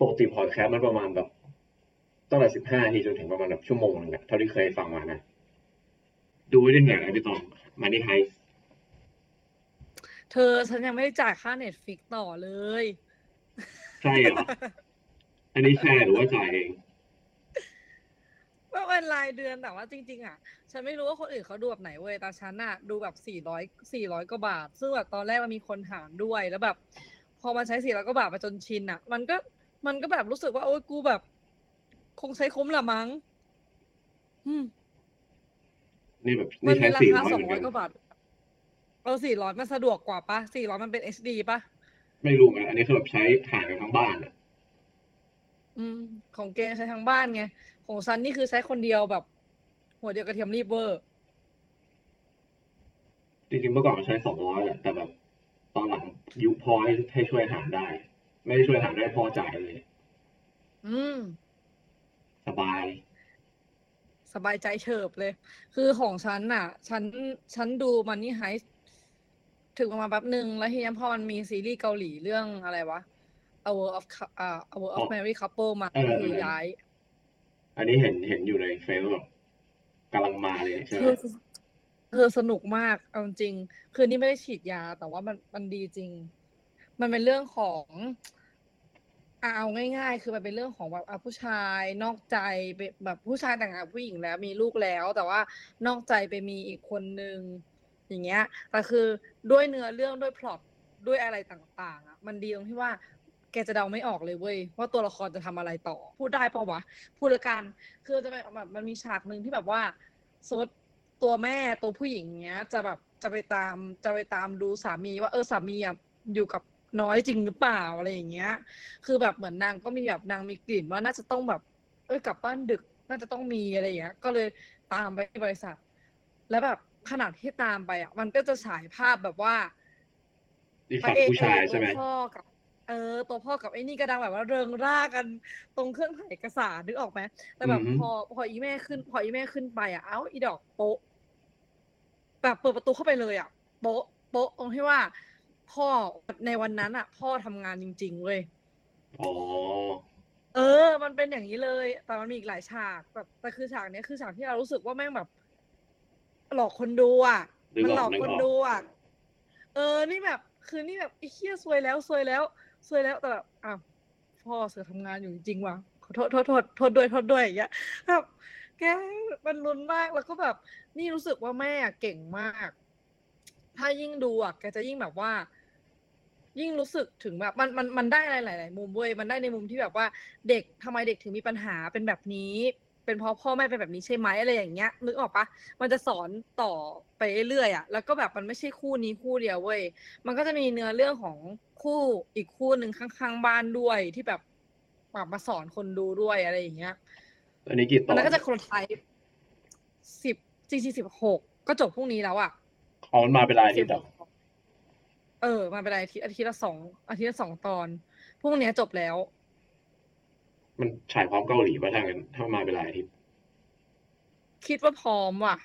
ปกติพอดแคสต์มันประมาณแบบตั้งแต่สิบห้านาทีจนถึงประมาณแบบชั่วโมงนึงอะเท่าที่เคยฟังมานะ ดูไว้ได้ไงนะพี่ตองมานี่ไฮเธอฉันยังไม่ได้จ่ายค่า Netflix ต่อเลย ใช่เหรอ อันนี้แชร์หรือว่าจ่ายเองว่าเป็นรายเดือนแต่ว่าจริง ๆ อะ ฉันไม่รู้ว่าคนอื่นเขาดูแบบไหนเว้ยแต่ฉันอะดูแบบสี่ร้อยสี่ร้อยกว่าบาท ซึ่งแบบตอนแรกมันมีคนถามด้วยแล้วแบบ พอมาใช้สี่ร้อยกว่าบาทมาจนชินอะ มันก็ มันก็แบบรู้สึกว่า โอ๊ยกูแบบ คงใช้คุ้มละมั้งอืมนี่แบบมันี่นใช้มีราสี่คาร้อยสเหองมือนร้กัอยนกว่าบาทเออสี่ร้อยมันสะดวกกว่าปะสี่ร้อยมันเป็น HD ปะไม่รู้เหมือนกันอันนี้คือแบบใช้ถ่ายกันทั้งบ้านอะอืม ของเกใช้ทั้งบ้านไง ของซันนี่คือใช้คนเดียวแบบ หัวเดียวกระเทียมรีบเวอร์ จริงๆเมื่อก่อนมันใช้สองร้อยแหละแต่แบบตอนหลังยุคพอให้ให้ช่วยหารได้ ไม่ได้ช่วยหารได้พอจ่ายเลย อืม สบาย สบายใจเฉิบเลย คือของฉันน่ะ ฉัน ฉันดูมันนี่ไฮถึงประมาณแป๊บหนึ่งแล้วทีนี้พอมันมีซีรีส์เกาหลีเรื่องอะไรวะ A World of Cou- อ่า A World อ๋ of อ Married Couple มาเออก็เอคืออย้าย อันนี้เห็นเห็นอยู่ในเฟซแบบกำลังมาเลยใช่ไหเธมอเธอสนุกมากเอาจริง คือนี่ไม่ได้ฉีดยาแต่ว่ามันมันดีจริง มันเป็นเรื่องของอะเอาง่าย ๆ คือมันเป็นเรื่องของแบบผู้ชายนอกใจไปแบบผู้ชายแต่งงานผู้หญิงแล้ว มีลูกแล้ว แต่ว่านอกใจไปมีอีกคนนึงอย่างเงี้ยแต่คือด้วยเนื้อเรื่องด้วยพล็อตด้วยอะไรต่างๆอะมันดีตรงที่ว่าแกจะเดาไม่ออกเลยเว้ยว่าตัวละครจะทำอะไรต่อ พูดได้ปะวะพูดละกัน คือจะแบบแบบมันมีฉากหนึ่งที่แบบว่าสมมติตัวแม่ตัวผู้หญิงเงี้ย จะแบบจะไปตามจะไปตามดูสามีว่าเออสามีอะอยู่กับ น้อยจริงหรือเปล่าอะไรอย่างเงี้ย คือแบบเหมือนนางก็มีแบบนางมีกลิ่นว่าน่าจะต้องแบบเอ้ยกลับบ้านดึกน่าจะต้องมีอะไรอย่างเงี้ย ก็เลยตามไปที่บริษัท แล้วแบบขนาดที่ตามไปอะ มันก็จะฉายภาพแบบว่านี่พระฝั่งเอกผู้ชายเออใช่ไหมตัวพ่อกับเออตัวพ่อกับไอ้นี่ก็ดังแบบว่าเริงร่ากันตรงเครื่องถ่ายเอกสารนึกออกไหมแต่แบบอือฮึพอพออีแม่ขึ้น พออีแม่ขึ้นไปอะเอ้าอีดอกโป๊ะแบบเปิดประตูเข้าไปเลยอะโป๊ะโป๊ะตรงที่ว่า พ่อในวันนั้นอะ พ่อทำงานจริง ๆเว้ยอ๋อเออ มันเป็นอย่างนี้เลย แต่มันมีอีกหลายฉากแบบแต่คือฉากเนี้ยคือฉากที่เรารู้สึกว่าแม่งแบบ หลอกคนดูอะนึกมันออกหลอกนึกคนออกดูอะ เออ นี่แบบ คือนี่แบบไอ้เหี้ยซวยแล้วซวยแล้วซวยแล้วแต่แบบอ้าวพ่อเสือทำงานอยู่จริงๆว่ะขอโทษโทษโทษโทษด้วยโทษด้วยอย่างเงี้ยแบบแกมันลุ้นมากแล้วก็แบบ นี่รู้สึกว่าแม่อะเก่งมาก ถ้ายิ่งดูอะแกจะยิ่งแบบว่า ยิ่งรู้สึกถึงแบบมันมันมันได้อะไรหลาย ๆ มุมเว้ยมันได้ในมุมที่แบบว่าเด็กทำไมเด็กถึงมีปัญหาเป็นแบบนี้ เป็นเพราะพ่อแม่เป็นแบบนี้ใช่ไหมอะไรอย่างเงี้ยนึกออกปะมันจะสอนต่อไปเรื่อยๆอะแล้วก็แบบมันไม่ใช่คู่นี้คู่เดียวเว้ยมันก็จะมีเนื้อเรื่องของคู่อีกคู่หนึ่งข้างๆบ้านด้วยที่แบบแบบมาสอนคนดูด้วยอะไรอย่างเงี้ยอันนี้กี่ตอัอนนนั้นก็จะคนไทยสิบจริงๆสิบหกก็จบพรุ่งนี้แล้วอะอ๋อมันมาเป็นรายอาทิสิตบย์ เหรหอกเออ มาเป็นอาทิตย์อาทิตย์ละสองอาทิตย์ละสองตอนพรุ่งนี้จบแล้ว มันฉายพร้อมเกาหลีป่ะทางกันถ้ามาเป็นรายอาทิตย์คิดว่าพร้อมว่ะ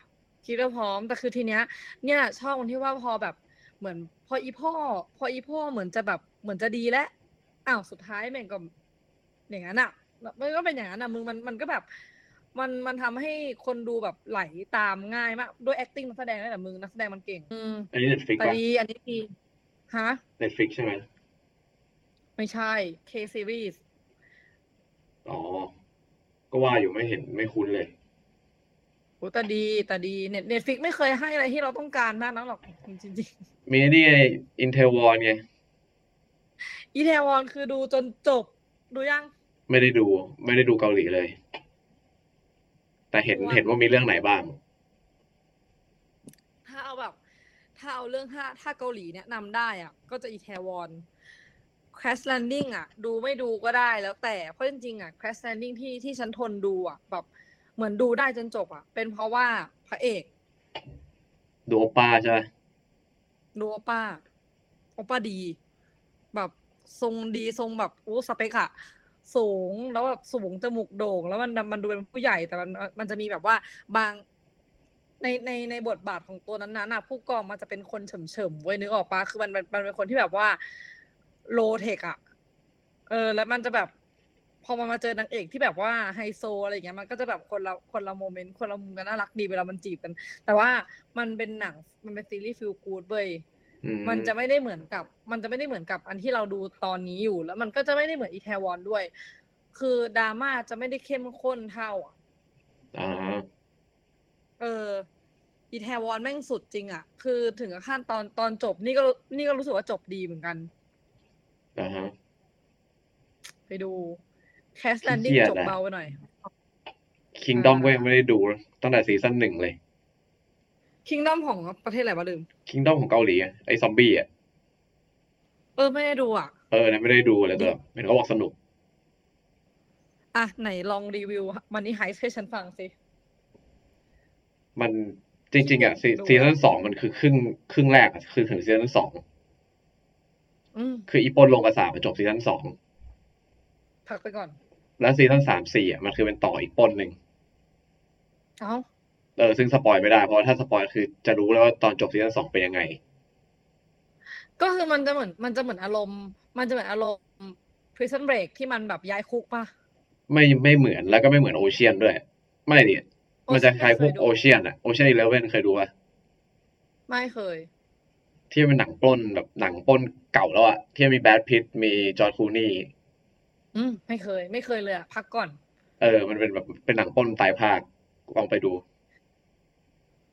คิดว่าพร้อม แต่คือทีเนี้ย เนี่ยชอบตรงที่ว่าพอแบบเหมือน พออีพ่อ พออีพ่อเหมือนจะแบบเหมือนจะดีแล้วอ้าวสุดท้ายแม่งก็อย่างนั้นอะมันก็เป็นอย่างนั้นอะมึงมันมันก็แบบ มันมันทำให้คนดูแบบไหลตามง่ายมากด้วย acting นักแสดงนั่นแหละมึงนักแสดงมันเก่ง อืมอันนี้เน็ตฟิกแต่ป่ะดีอันนี้ดี ฮะ Netflix ใช่ไหมไม่ใช่ K series อ๋อ ก็ว่าอยู่ไม่เห็นไม่คุ้นเลยโอ้แต่ดีแต่ดี Net Netflix ไม่เคยให้อะไรที่เราต้องการมากนักหรอกจริงจริงมีนี่ไงอินเทลวอนไงๆอีแทวอนคือดูจนจบ ดูยัง ไม่ได้ดู ไม่ได้ดูเกาหลีเลย แต่เห็นว่าเห็นว่ามีเรื่องไหนบ้าง ถ้าเอาแบบ ถ้าเอาเรื่องถ้าถ้าเกาหลีแนะนำได้อะ ก็จะอีเทวอน Crash Landing อะ ดูไม่ดูก็ได้แล้วแต่เพราะจริงๆอะ Crash Landing ที่ที่ฉันทนดูอะแบบเหมือนดูได้จนจบอะ เป็นเพราะว่าพระเอก ดูโอป้าใช่ไหมดูโอป้าโอป้าดี แบบทรงดีทรงแบบโอ้สเปคอะสูงแล้วแบบสูงจมูกโด่ง แล้วมันมันดูเป็นผู้ใหญ่แต่มันมันจะมีแบบว่าบาง ในในในบทบาทของตัวนั้นๆน่ะผู้กองมันจะเป็นคนเฉิ่มเฉิ่มๆเว้ยนึกออกปะคือมันมันมันเป็นคนที่แบบว่า low tech อะเออ แล้วมันจะแบบ พอมันมาเจอนางเอกที่แบบว่าไฮโซอะไรอย่างเงี้ยมันก็จะแบบคนละคนละ moment คนละมุมกันน่ารักดีเวลามันจีบกัน แต่ว่ามันเป็นหนังมันเป็นซีรีส์ feel good เว้ยอืมันจะไม่ได้เหมือนกับ มันจะไม่ได้เหมือนกับอันที่เราดูตอนนี้อยู่ แล้วมันก็จะไม่ได้เหมือนอีแทวอนด้วย คือดราม่าจะไม่ได้เข้มข้นเท่าอะอ่าเออ อีแทวอนแม่งสุดจริงอะ คือถึงกับขั้นตอนตอนจบนี่ก็นี่ก็รู้สึกว่าจบดีเหมือนกันอ่าฮะไปดู Crash Landing ขี้เกียจจบอะเบาไปหน่อย Kingdom อ่าก็ยังไม่ได้ดูตั้งแต่ season หนึ่งเลย Kingdom ของประเทศอะไรวะลืม Kingdom ของเกาหลีอะไอ้ซอมบี้อะเออไม่ได้ดูอะ เออเนี่ยไม่ได้ดูเลยแต่แบบเห็นเขาบอกสนุก อะไหนลองรีวิว Money Heist ให้ฉันฟังสิ มัน จริง ๆอะซีดูซีซั่นสองมันคือครึ่งครึ่งแรกอะคือถึงซีซั่นสองอืมคืออีปล้นโรงกษาปณ์มันจบซีซั่นสองพักไปก่อน แล้วซีซั่นสามสี่อะมันคือเป็นต่ออีกปล้นหนึ่งเอ้าเออซึ่ง spoil ไม่ได้ เพราะว่าถ้า spoil คือจะรู้แล้วว่าตอนจบซีซั่นสองเป็นยังไง ก็คือมันจะเหมือน มันจะเหมือนอารมณ์ มันจะเหมือนอารมณ์ prison break ที่มันแบบย้ายคุกป่ะ ไม่ไม่เหมือนแล้วก็ไม่เหมือนโอเชียนด้วย ไม่ดิ มันจะคล้ายพวกไม่เคยดูโอเชียนอะโอเชียนอีเลเว่นเคยดูป่ะไม่เคย ที่เป็นหนังปล้นแบบหนังปล้นเก่าแล้วอะที่มีแบดพิตมีจอร์จคลูนี่ อืมไม่เคย ไม่เคยเลยอะพักก่อน เออ มันเป็นแบบเป็นหนังปล้นไตรภาคลองไปดู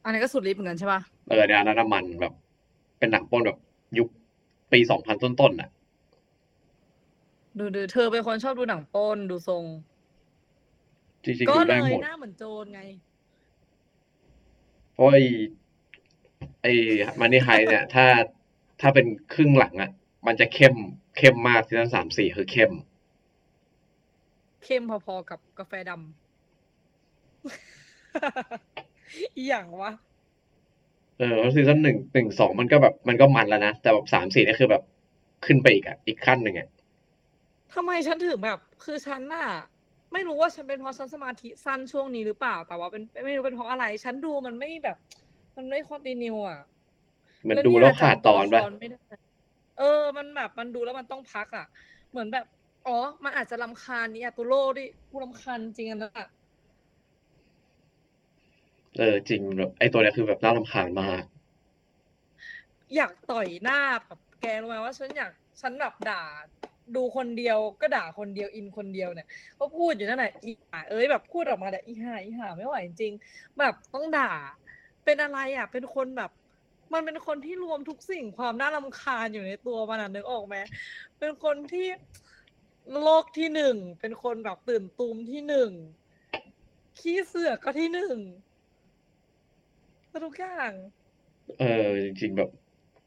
อันนี้ก็สุดฤทธิ์เหมือนกันใช่ป่ะเออเนี่ยอันนั้นนะมันแบบ เป็นหนังปล้นแบบยุคปีสองพันต้นๆอะดูดูเธอเป็นคนชอบดูหนังปล้นดูทรง จริงๆก็ดูเลได้ยหมด หน้าเหมือนโจรไง เพราะไอ้ไอ้มันนี่ไฮเนี่ย ถ้าถ้าเป็นครึ่งหลังอะมันจะเข้มเข้มมากซีซั่นสามสี่คือเข้ม เข้มพอๆกับกาแฟดำ อีหยังวะ เออแล้วซีซั่นหนึ่งหนึ่งสองมันก็แบบมันก็มันแล้วนะ แต่แบบสามสี่นี่คือแบบขึ้นไปอีกอะอีกขั้นหนึ่งอะทำไมฉันถึงแบบ คือฉันน่ะ ไม่รู้ว่าฉันเป็นเพราะฉันสมาธิสั้นช่วงนี้หรือเปล่า แต่ว่าเป็นไม่รู้เป็นเพราะอะไร ฉันดูมันไม่แบบ มันไม่ continue อะเหมือนดูแล้วขาดตอนป่ะป่ะไม่ได้เออ มันแบบมันดูแล้วมันต้องพักอะ เหมือนแบบ อ๋อ มันอาจจะรำคาญนี่อาร์ตูโร่ดิกูรำคาญจริงอันนั้นอะเออจริงแบบไอ้ตัวเนี้ยคือแบบน่ารำคาญมาก อยากต่อยหน้าแบบแกรู้ไหมว่าฉันอยากฉันแบบด่า ดูคนเดียวก็ด่าคนเดียวอินคนเดียวเนี่ยก็พูดอยู่นั่นแหละอีห่าเอ้ยแบบพูดออกมาแต่อีห่าอีห่าไม่ไหวจริง แบบต้องด่า เป็นอะไรอะ เป็นคนแบบ มันเป็นคนที่รวมทุกสิ่งความน่ารำคาญอยู่ในตัวมันอะนึกออกไหมเป็นคนที่โลกที่หนึ่งเป็นคนแบบตื่นตูมที่หนึ่งขี้เสือกก็ที่หนึ่งทุกอย่างเออจริงๆแบบ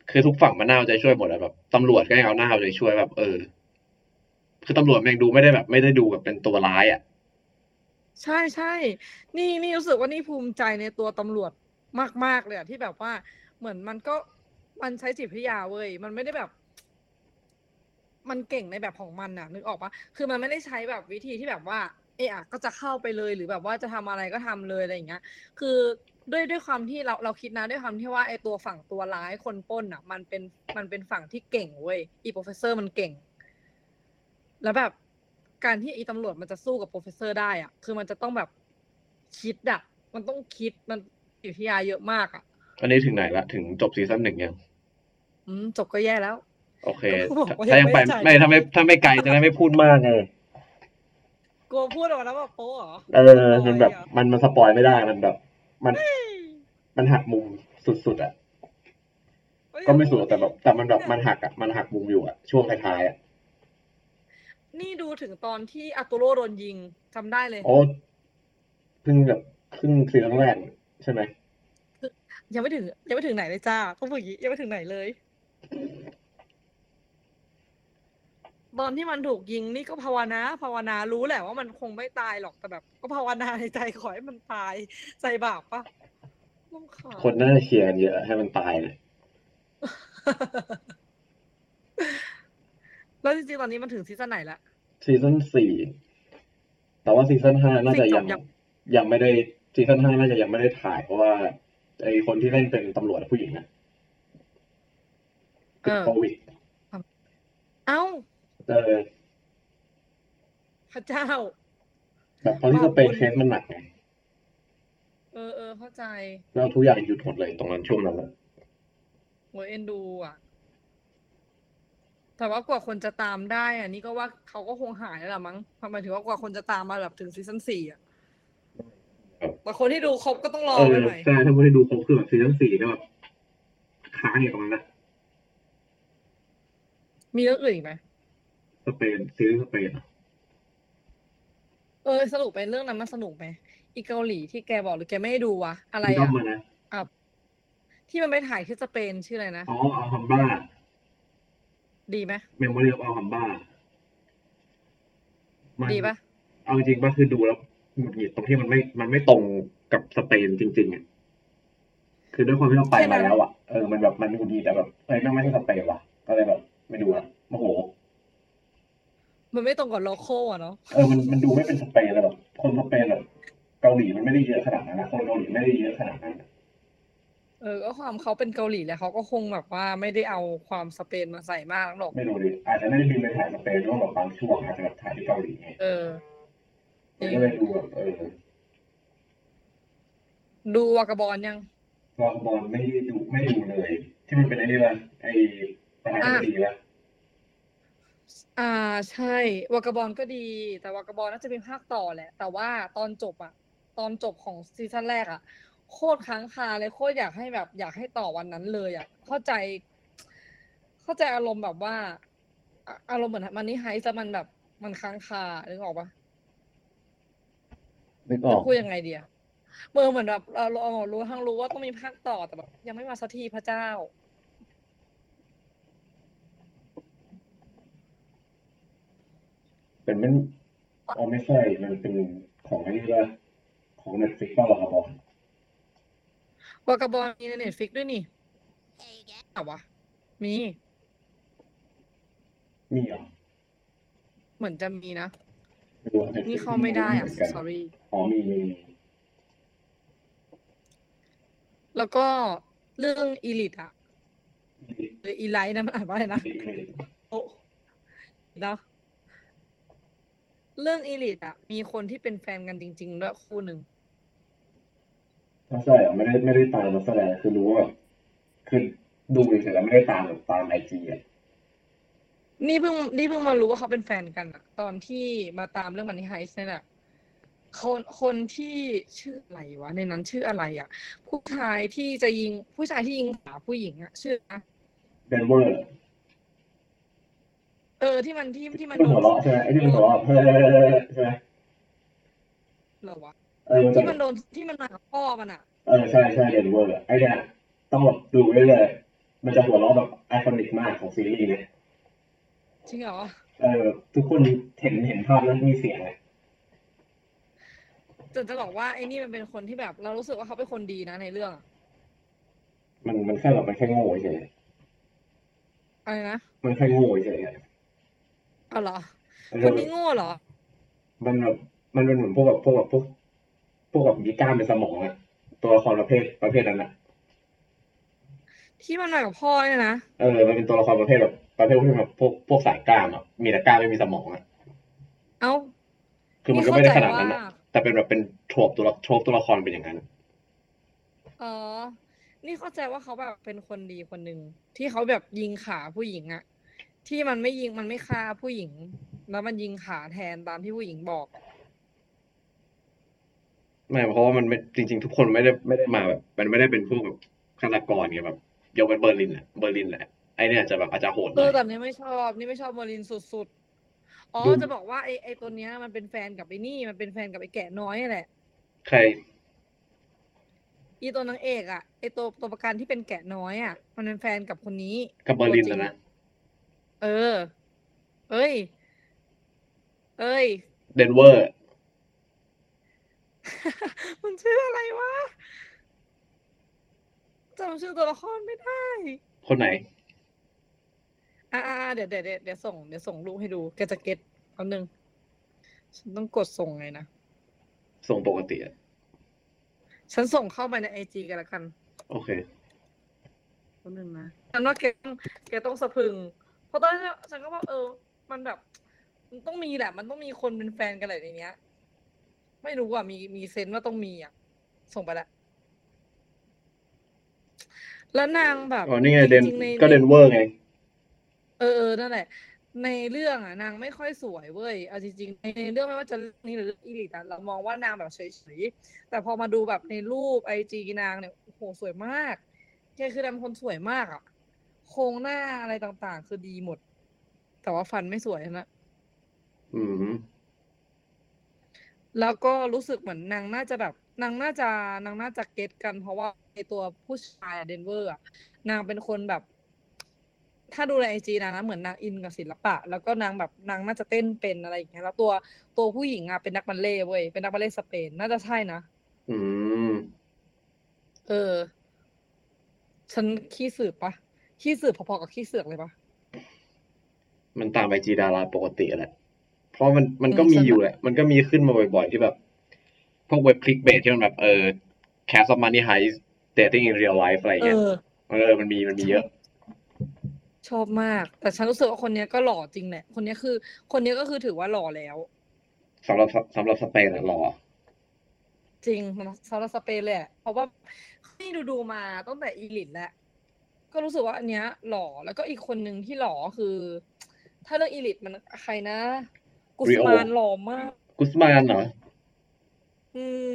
คือทุกฝั่งมันน่าเอาใจช่วยหมดอะแบบตำรวจก็ยังเอาหน้าเอาใจช่วยแบบ เออ คือตำรวจแม่งดูไม่ได้แบบ ไม่ได้ดูแบบเป็นตัวร้ายอะ ใช่ใช่ นี่นี่รู้สึกว่านี่ภูมิใจในตัวตำรวจมาก ๆ เลยอะที่แบบว่าเหมือนมันก็มันใช้จิตวิทยาเว้ยมันไม่ได้แบบ มันเก่งในแบบของมันอะนึกออกปะคือมันไม่ได้ใช้แบบวิธีที่แบบว่า เอะอะก็จะเข้าไปเลยหรือแบบว่าจะทำอะไรก็ทำเลยอะไรอย่างเงี้ย คือด้วยด้วยความที่เราเราคิดนะด้วยความที่ว่าไอตัวฝั่งตัวร้ายคนปล้นอะมันเป็นมันเป็นฝั่งที่เก่งเว้ยอี professor มันเก่ง แล้วแบบการที่ไอีตำรวจมันจะสู้กับ professor ได้อะคือมันจะต้องแบบคิดอะมันต้องคิดมันจิตวิทยาเยอะมากอะอันนี้ถึงไหนละ ถึงจบซีซั่นหนึ่งยังอืมจบก็แย่แล้ว โอเคก็บอกว่าถ้ายังไปยังไม่จ่ายไม่ถ้าไม่ถ้าไม่ไกลจะได้ไม่พูดมากไงกลัวพูดออกมาแล้วแบบโป๊ะเหรอ เออ มันแบบมันมันสปอยไม่ได้ มันแบบ มันเฮ้ยมันหักมุมสุดๆอะเฮ้ยก็ไม่สุดแต่แบบแต่มันแบบมันหักอะ มันหักมุมอยู่อะ ช่วงท้ายๆอะ นี่ดูถึงตอนที่อาตูโร่โดนยิงจำได้เลยโอ้เพิ่งแบบครึ่งซีซั่นแรกใช่ไหมยังไม่ถึง ยังไม่ถึงไหนเลยจ้าต้องพูดอย่างนี้ยังไม่ถึงไหนเลย ตอนที่มันถูกยิงนี่ก็ภาวนาภาวนารู้แหละว่ามันคงไม่ตายหรอกแต่แบบ ก็ภาวนาในใจขอให้มันตายใจบาปปะรำคาญคนน่าจะเชียร์กันเยอะให้มันตายเลย แล้วจริงๆตอนนี้มันถึงซีซั่นไหนละซีซั่นสี่แต่ว่าซีซั่นห้าน่าจะสี่จยับงยังยังไม่ได้ซีซั่นห้าน่าจะยังไม่ได้ถ่าย เพราะว่าไอคนที่เล่นเป็นตำรวจผู้หญิงนะติดโควิดเอ้าเออพระเจ้า แบบตอนที่สเปนเคสมันหนักไงเออเออเข้าใจ แล้วทุกอย่างหยุดหมดเลยตรงนั้นช่วงนั้นแหละโหยเอ็นดูอะ แต่ว่ากว่าคนจะตามได้อะนี่ก็ว่าเขาก็คงหายแล้วล่ะมั้งหมายถึงว่ากว่าคนจะตามมาแบบถึงซีซั่นสี่อะแต่คนที่ดูครบก็ต้องรอเออไปหน่อยใช่ถ้าไม่ได้ดูครบคือแบบซีซั่นสี่ก็แบบค้างอยู่ตรงนั้นแหละมีเรื่องอื่นอีกไหมสเปนซีรีส์สเปนอะเออสรุปไปเรื่องนั้นมันสนุกไหมอีเกาหลีที่แกบอกหรือแกไม่ได้ดูวะอะไรที่ต้ออะงมานะอะที่มันไปถ่ายที่สเปนชื่ออะไรนะอ๋อ Alhambra ดีไหม Memories of Alhambra ดีปะเอาจริงๆป่ะคือดูแล้วหงุดหงิดตรงที่มันไม่ มันไม่ตรงกับสเปนจริง ๆอะคือด้วยความที่เราไปมาแล้วอะเออมันแบบมันหงุดหงิดแต่แบบเอ้ยแม่งไม่ใช่สเปนว่ะ ก็เลยแบบ ไม่ดูอะโมโห มันไม่ตรงกับ local อะเนาะเออมันมันดูไม่เป็นสเปนเลยแบบคนสเปนแบบเกาหลีมันไม่ได้เยอะขนาดนั้นนะคนเกาหลีไม่ได้เยอะขนาดนั้น อะเออก็ความเขาเป็นเกาหลีแล้วเขาก็คงแบบว่าไม่ได้เอาความสเปนมาใส่มากหรอกไม่รู้ดิอาจจะไม่ได้บินไปถ่ายสเปนหรือว่าแบบบางช่วงอาจจะแบบถ่ายที่เกาหลีไงเออมันก็เลยดูแบบเออดูวากาบอลยังวอลบอลไม่ได้ดูไม่ดูเลย ที่มันเป็นไอ้นี่ป่ะไอ้ประธานาธิบดีป่ะอ่าใช่วากาบอลก็ดี แต่วากาบอลน่าจะเป็นภาคต่อแหละ แต่ว่าตอนจบอะตอนจบของซีซั่นแรกอะ โคตรค้างคาเลยโคตรอยากให้แบบ อยากให้ต่อวันนั้นเลยอะเข้าใจ เข้าใจอารมณ์แบบว่าอะอารมณ์เหมือนมันนี่ไฮซ์แต่มันแบบ มันค้างคานึกออกปะนึกออจะก พูดยังไงดีอะเมื่อเหมือนแบบเราเรารู้ทั้งรู้ว่าต้องมีภาคต่อแต่แบบ ยังไม่มาสักทีพระเจ้า เป็นมันอ๋อไม่ใช่ มันเป็นของไอ้นี่ป่ะของเน็ตฟลิกป่ะวอลบอล วากาบอลมีในเน็ตฟิกด้วยนี่แต่วะ มี มีเหรอเหมือนจะมีนะ ไม่รู้ Netflix นี่เข้าไม่ได้อะ เหมืนกัน sorry อ๋อมีมีมีแล้วก็เรื่องอีลิทอะหรือ Elite นะมันอ่านว่าอะไรนะ มีมีโอ้เนาะเรื่อง Elite อะมีคนที่เป็นแฟนกันจริงๆด้วยคู่หนึ่ง ถ้าใช่เหรอไม่ได้ไม่ได้ตามนักแสดงคือรู้ว่าแบบคือดูเฉยๆแล้วไม่ได้ตามแบบตามไอจีอะนี่เพิ่งนี่เพิ่งมารู้ว่าเขาเป็นแฟนกันอะตอนที่มาตามเรื่อง Money Heist เนี่ยแหละคนคนที่ชื่ออะไรวะ ในนั้นชื่ออะไรอะผู้ชายที่จะยิงผู้ชายที่ยิงขาผู้หญิงอะชื่ออะไรนะเดนเวอร์ เออที่มันที่ที่มันมันโดหัวนเราะใช่ไหมไอ้ที่มันหัวเราะเฮ้ยใช่ไหมเหรอวะ เออมันจะที่มันโดนที่มันมากับพ่อมันอะเออใช่ใช่เดนเวอร์ไอ้เนี่ยต้องแบบดูเรื่อยๆมันจะหัวเราะแบบ iconic มากของซีรีส์เนี่ยจริงเหรอเออทุกคนเห็นเห็นภาพแล้วมีเสียงไงจะจะบอกว่าไอ้นี่มันเป็นคนที่แบบ เรารู้สึกว่าเขาเป็นคนดีนะในเรื่องอะมันมันแค่แบบมันแค่โง่เฉยอะไรนะมันแค่โง่เฉยเอาเหรอเอคนอนี้โง่เหรอ มันแบบมันเป็นเหมือนพวกแบบพวกแบบพวกพ วกแบบมีกล้ามในสมองอะตัวละครประเภทประเภทนั้นอะที่มันมากับพ่อเนี่ยนะเออ มันเป็นตัวละครประเภทแบบประเภทพวกแบบพวกพวกสายกล้ามอะมีแต่กล้ามไม่มีสมองอะเอ้าคือมันก็ไม่ได้ขนาดนั้นอะแต่เป็นแบบเป็น trope ตัวละ trope ตัวละครเป็นอย่างนั้นอ๋อ นี่เข้าใจว่าเขาแบบเป็นคนดีคนหนึ่งที่เขาแบบยิงขาผู้หญิงอะที่มันไม่ยิงมันไม่ฆ่าผู้หญิง แล้วมันยิงขาแทนตามที่ผู้หญิงบอก ไม่เพราะว่ามันไม่จริง ๆ ทุกคนไม่ได้ไม่ได้มาแบบ มันไม่ได้เป็นพวกแบบฆาตกรไงแบบยกเว้นเบอร์ลินอะเบอร์ลินแหละไอเนี่ยอาจจะแบบอาจจะโหดหเอน่ออยแต่นี่ไม่ชอบนี่ไม่ชอบเบอร์ลินสุดๆ อ๋อดู จะบอกว่าไอไอตัวเนี้ยมันเป็นแฟนกับไอ้นี่มันเป็นแฟนกับไอ้แกะน้อยนี่แหละ ใครอีตัวนางเอกอะไอตัวตัวประกันที่เป็นแกะน้อยอะมันเป็นแฟนกับคนนี้ กับเบอร์ลินตัวจนะงนะเออ เอ้ย เอ้ย เดนเวอร์ มันชื่ออะไรวะจำชื่อตัวละครไม่ได้ คนไหน อ่าเดี๋ยวเดี๋ยวเดี๋ยวเดี๋ยวส่งเดี๋ยวส่งรูปให้ดูแกจะเก็ตแป๊บนึงฉันต้องกดส่งไงนะ ส่งปกติอะฉันส่งเข้าไปในไอจีกันละกันโอเคแป๊บนึงนะฉันว่าแกต้องแกต้องสะพรึง เพราะตอนแรกฉันก็ว่าเออ มันแบบ มันต้องมีแหละ มันต้องมีคนเป็นแฟนกันแหละในเนี้ย ไม่รู้อะมีมีเซนส์ว่าต้องมีอะ ส่งไปละแล้วนางแบบอ๋อนี่ไงเดนจริงๆในก็เดนเวอร์ไง เออเออนั่นแหละ ในเรื่องอะ นางไม่ค่อยสวยเว้ยเอาจริงๆในเรื่องไม่ว่าจะเรื่องนี้หรือเรื่องอีลิตอะเรามองว่านางแบบเฉยๆแต่พอมาดูแบบในรูปไอจีนางเนี่ยโอ้โหสวยมากแกคือนางเป็นคนสวยมากอะโครงหน้าอะไรต่างๆ คือดีหมด แต่ว่าฟันไม่สวยนะ อืม แล้วก็รู้สึกเหมือนนางน่าจะแบบนางน่าจะนางน่าจะ get กัน เพราะว่าในตัวผู้ชายอะเดนเวอร์อะนางเป็นคนแบบ ถ้าดูใน IG นางนะเหมือนนางอินกับศิลปะ แล้วก็นางแบบนางน่าจะเต้นเป็นอะไรอย่างเงี้ยแล้วตัวตัวผู้หญิงอะเป็นนักบัลเล่ต์เว้ยเป็นนักบัลเล่ต์สเปนน่าจะใช่นะอืมเออ ฉันขี้สืบปะขี้สืบพอๆกับขี้เสือกเลยปะมันตามไอจีดาราปกติแหละ เพราะมันมันก็อืมมีฉันอยู่แหละ มันก็มีขึ้นมาบ่อยๆ ที่แบบ พวกเว็บคลิกเบสที่มันแบบเออ cast of money heist dating in real life อะไรเอเงี้ยอเออมันมีมันมีเยอะ ชอบมาก แต่ฉันรู้สึกว่าคนเนี้ยก็หล่อจริงแหละ คนเนี้ยคือ คนเนี้ยก็คือถือว่าหล่อแล้วสำหรับสำหรับสเปนอะหรอจริงสำหรับสเปนเลยอะเพราะว่าที่ดูดูๆมาตั้งแต่อีลิทแล้วก็รู้สึกว่าอันเนี้ยหล่อแล้วก็อีกคนหนึ่งที่หล่อคือ ถ้าเรื่องอีลิทมันใครนะ กุส Rio มานหล่อมาก กุสมานเหรออืม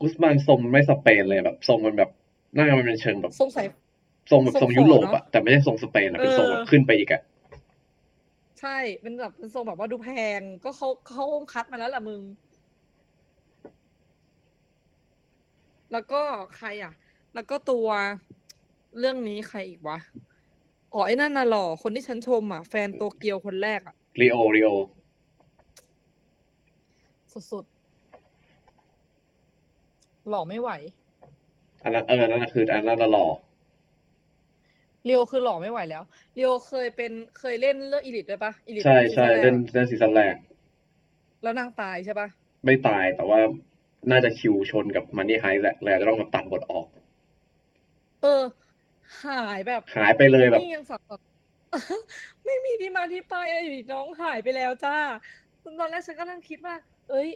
กุสมานทรงมันไม่สเปนเลยแบบทรงมันแบบหน้ามันเป็นเชิงแบบสงสัยทรงแบบททรรงงขอยุโรปเนอะอะแต่ไม่ใช่ทรงสเปนอะเป็นเออทรงแบบขึ้นไปอีกอะใช่เป็นแบบเป็นทรงแบบว่าดูแพงก็เขาเขาคงคัดมาแล้วล่ะมึง แล้วก็ใครอะ แล้วก็ตัวเรื่องนี้ใครอีกวะอ๋อไอ้นั่นน่ะหล่อคนที่ฉันชมอะ แฟนโตเกียวคนแรกอะริโอริโอ สุดๆ หล่อไม่ไหว อันนั้นเออนั่นนะคืออันนั้นน่ะหล่อริโอคือหล่อไม่ไหวแล้ว ริโอเคยเป็นเคยเล่นเรื่อง Elite ด้วยปะ Elite ใช่ซีใช่ซั่นแรกเล่นอะเล่นซีซั่นแรก แล้วนางตายใช่ปะไม่ตายแต่ว่าน่าจะคิวชนกับมันนี่ไฮแหละเลยอาจจะต้องมาตัดบทออก เออ หายแบบ หายไปเลยแบบนี่ยังสับสนไม่มีที่มาที่ไปอะไรอยู่ดีน้องหายไปแล้วจ้าตอนแรกฉันก็นั่งคิดว่า เอ้ย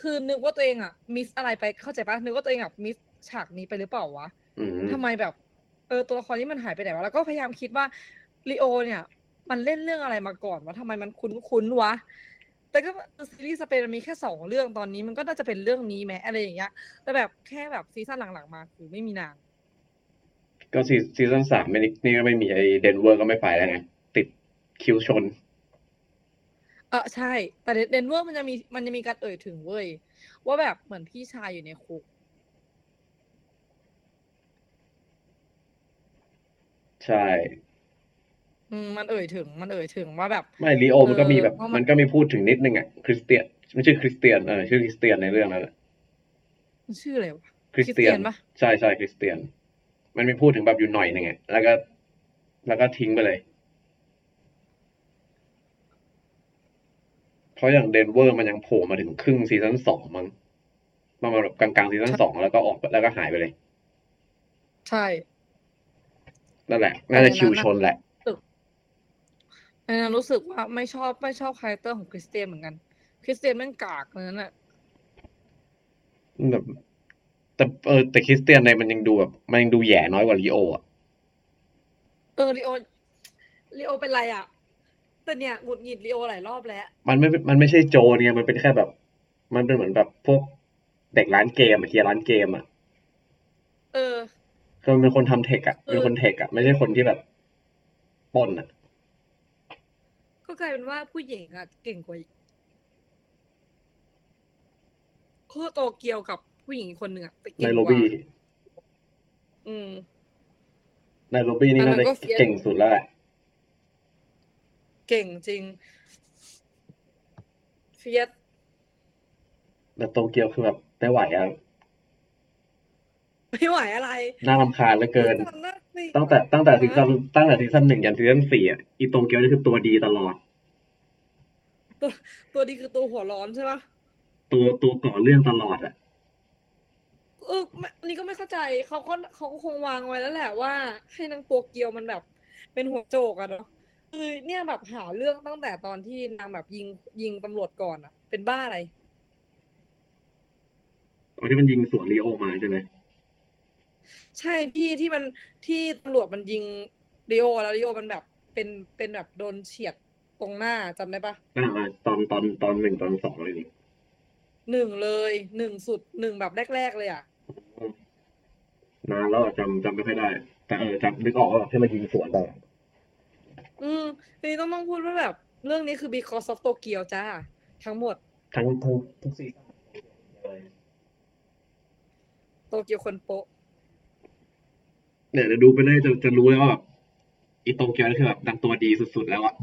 คือนึกว่าตัวเองอะมิสอะไรไปเข้าใจปะนึกว่าตัวเองอะมิสฉากนี้ไปหรือเปล่าวะอืมทำไมแบบ เออตัวละครนี้มันหายไปไหนวะแล้วก็พยายามคิดว่าลีโอเนี่ย มันเล่นเรื่องอะไรมาก่อนวะทำไมมันคุ้นๆวะแต่ก็ซีรีส์สเปนมันมีแค่สองเรื่องตอนนี้มันก็น่าจะเป็นเรื่องนี้แม้อะไรอย่างเงี้ยแต่แบบแค่แบบซีซั่นหลังๆมาคือไม่มีนาง ก็ซีซีซั่นสามไม่นี่นี่ก็ไม่มีไอเดนเวอร์ก็ไม่ไปแล้วไงติดคิวชน เออใช่ แต่เดนเวอร์มันจะมีมันจะมีการเอ่ยถึงเว้ย ว่าแบบเหมือนพี่ชายอยู่ในคุก ใช่ อืมมันเอ่ยถึง มันเอ่ยถึงว่าแบบ ไม่ลีโอมันก็มีแบบ เออเพราะมัน มันก็มีพูดถึงนิดนึงอะคริสเตียนไม่ใช่คริสเตียนเออชื่อคริสเตียนในเรื่องนั้นแหละมันชื่ออะไรวะ คริสเตียนคริสเตียนปะ ใช่ใช่คริสเตียน มันมีพูดถึงแบบอยู่หน่อยหนึ่งอะแล้วก็ แล้วก็ทิ้งไปเลย เพราะอย่างเดนเวอร์มันยังโผล่มาถึงครึ่งซีซั่นสองมั้งประมาณแบบกลางๆซีซั่นสองแล้วก็ออกแล้วก็หายไปเลย ใช่นั่นแหละ น่าจะคิวชนแหละอันนั้นรู้สึกว่าไม่ชอบไม่ชอบ character ของคริสเตียนเหมือนกัน คริสเตียนแม่งกากเลยนั่นแหละแบบแต่เออแต่คริสเตียนในมันยังดูแบบมันยังดูแย่น้อยกว่าลีโออะ เออลีโอลีโอเป็นไรอะ แต่เนี่ยหงุดหงิดลีโอหลายรอบแล้ว มันไม่ มันไม่ใช่โจรเนี่ยมันเป็นแค่แบบ มันเป็นเหมือนแบบพวกเด็กร้านเกมอะเฮียร้านเกมอะเออคือมันเป็นคนทำเทคอะเออ เป็นคนเทคอะไม่ใช่คนที่แบบปล้นอะก็กลายเป็นว่าผู้หญิงอะเก่งกว่าอีกคือโตเกียวกับผู้หญิงอีกคนหนึ่งอะแต่ในเก่งโลกว่าบี้อืม ในโลบี้นี่อันนั้น่านจะก็เฟี้ยวเก่งสุดแล้วแหละ เก่งจริง fierceแต่โตเกียวคือแบบไม่ไหวอะไม่ไหวอะไร น่ารำคาญเหลือเกินจำได้สิตั้งแต่ตั้งแต่ซีซั่นตั้งแต่ซีซั่นหนึ่งยันซีซั่นสี่อะอีโตเกียวนี่คือตัวดีตลอด ตัวตัวดีคือตัวหัวร้อนใช่ปะตัวตัวก่อเรื่องตลอดอะเออไม่นี่ก็ไม่เข้าใจเขาก็เขาก็คงวางไว้แล้วแหละว่า ให้นางโตเกียวมันแบบ เป็นหัวโจกอะเนาะ คือเนี่ยแบบหาเรื่องตั้งแต่ตอนที่นางแบบยิงยิงตำรวจก่อนอะเป็นบ้าอะไรตอนที่มันยิงสวนลีโอมาใช่ไหมใช่พี่ที่มันที่ตำรวจมันยิงดิโอแล้วดิโอมันแบบเป็นเป็นแบบโดนเฉียดตรงหน้าจำได้ปะอ่าๆตอนตอนตอนหนึ่งตอนสองเลยนี่หนึ่งเลยหนึ่งสุดหนึ่งแบบแรกๆเลยอะนานแล้วอะจำจำไม่ค่อยได้ แต่เออจำนึกออกว่าแบบที่มันยิงสวนไป อะอืมทีนี้ต้องต้องพูดว่าแบบ เรื่องนี้คือ because of Tokyo จ้า ทั้งหมด ทั้งทั้งทุกซีซั่นเลยโตเกียวคนโปะเนี่ยเดี๋ยวดูไปเลยจะจะรู้เลยว่าแบบอีโตเกียวนี่คือแบบดังตัวดีสุดๆแล้วอะ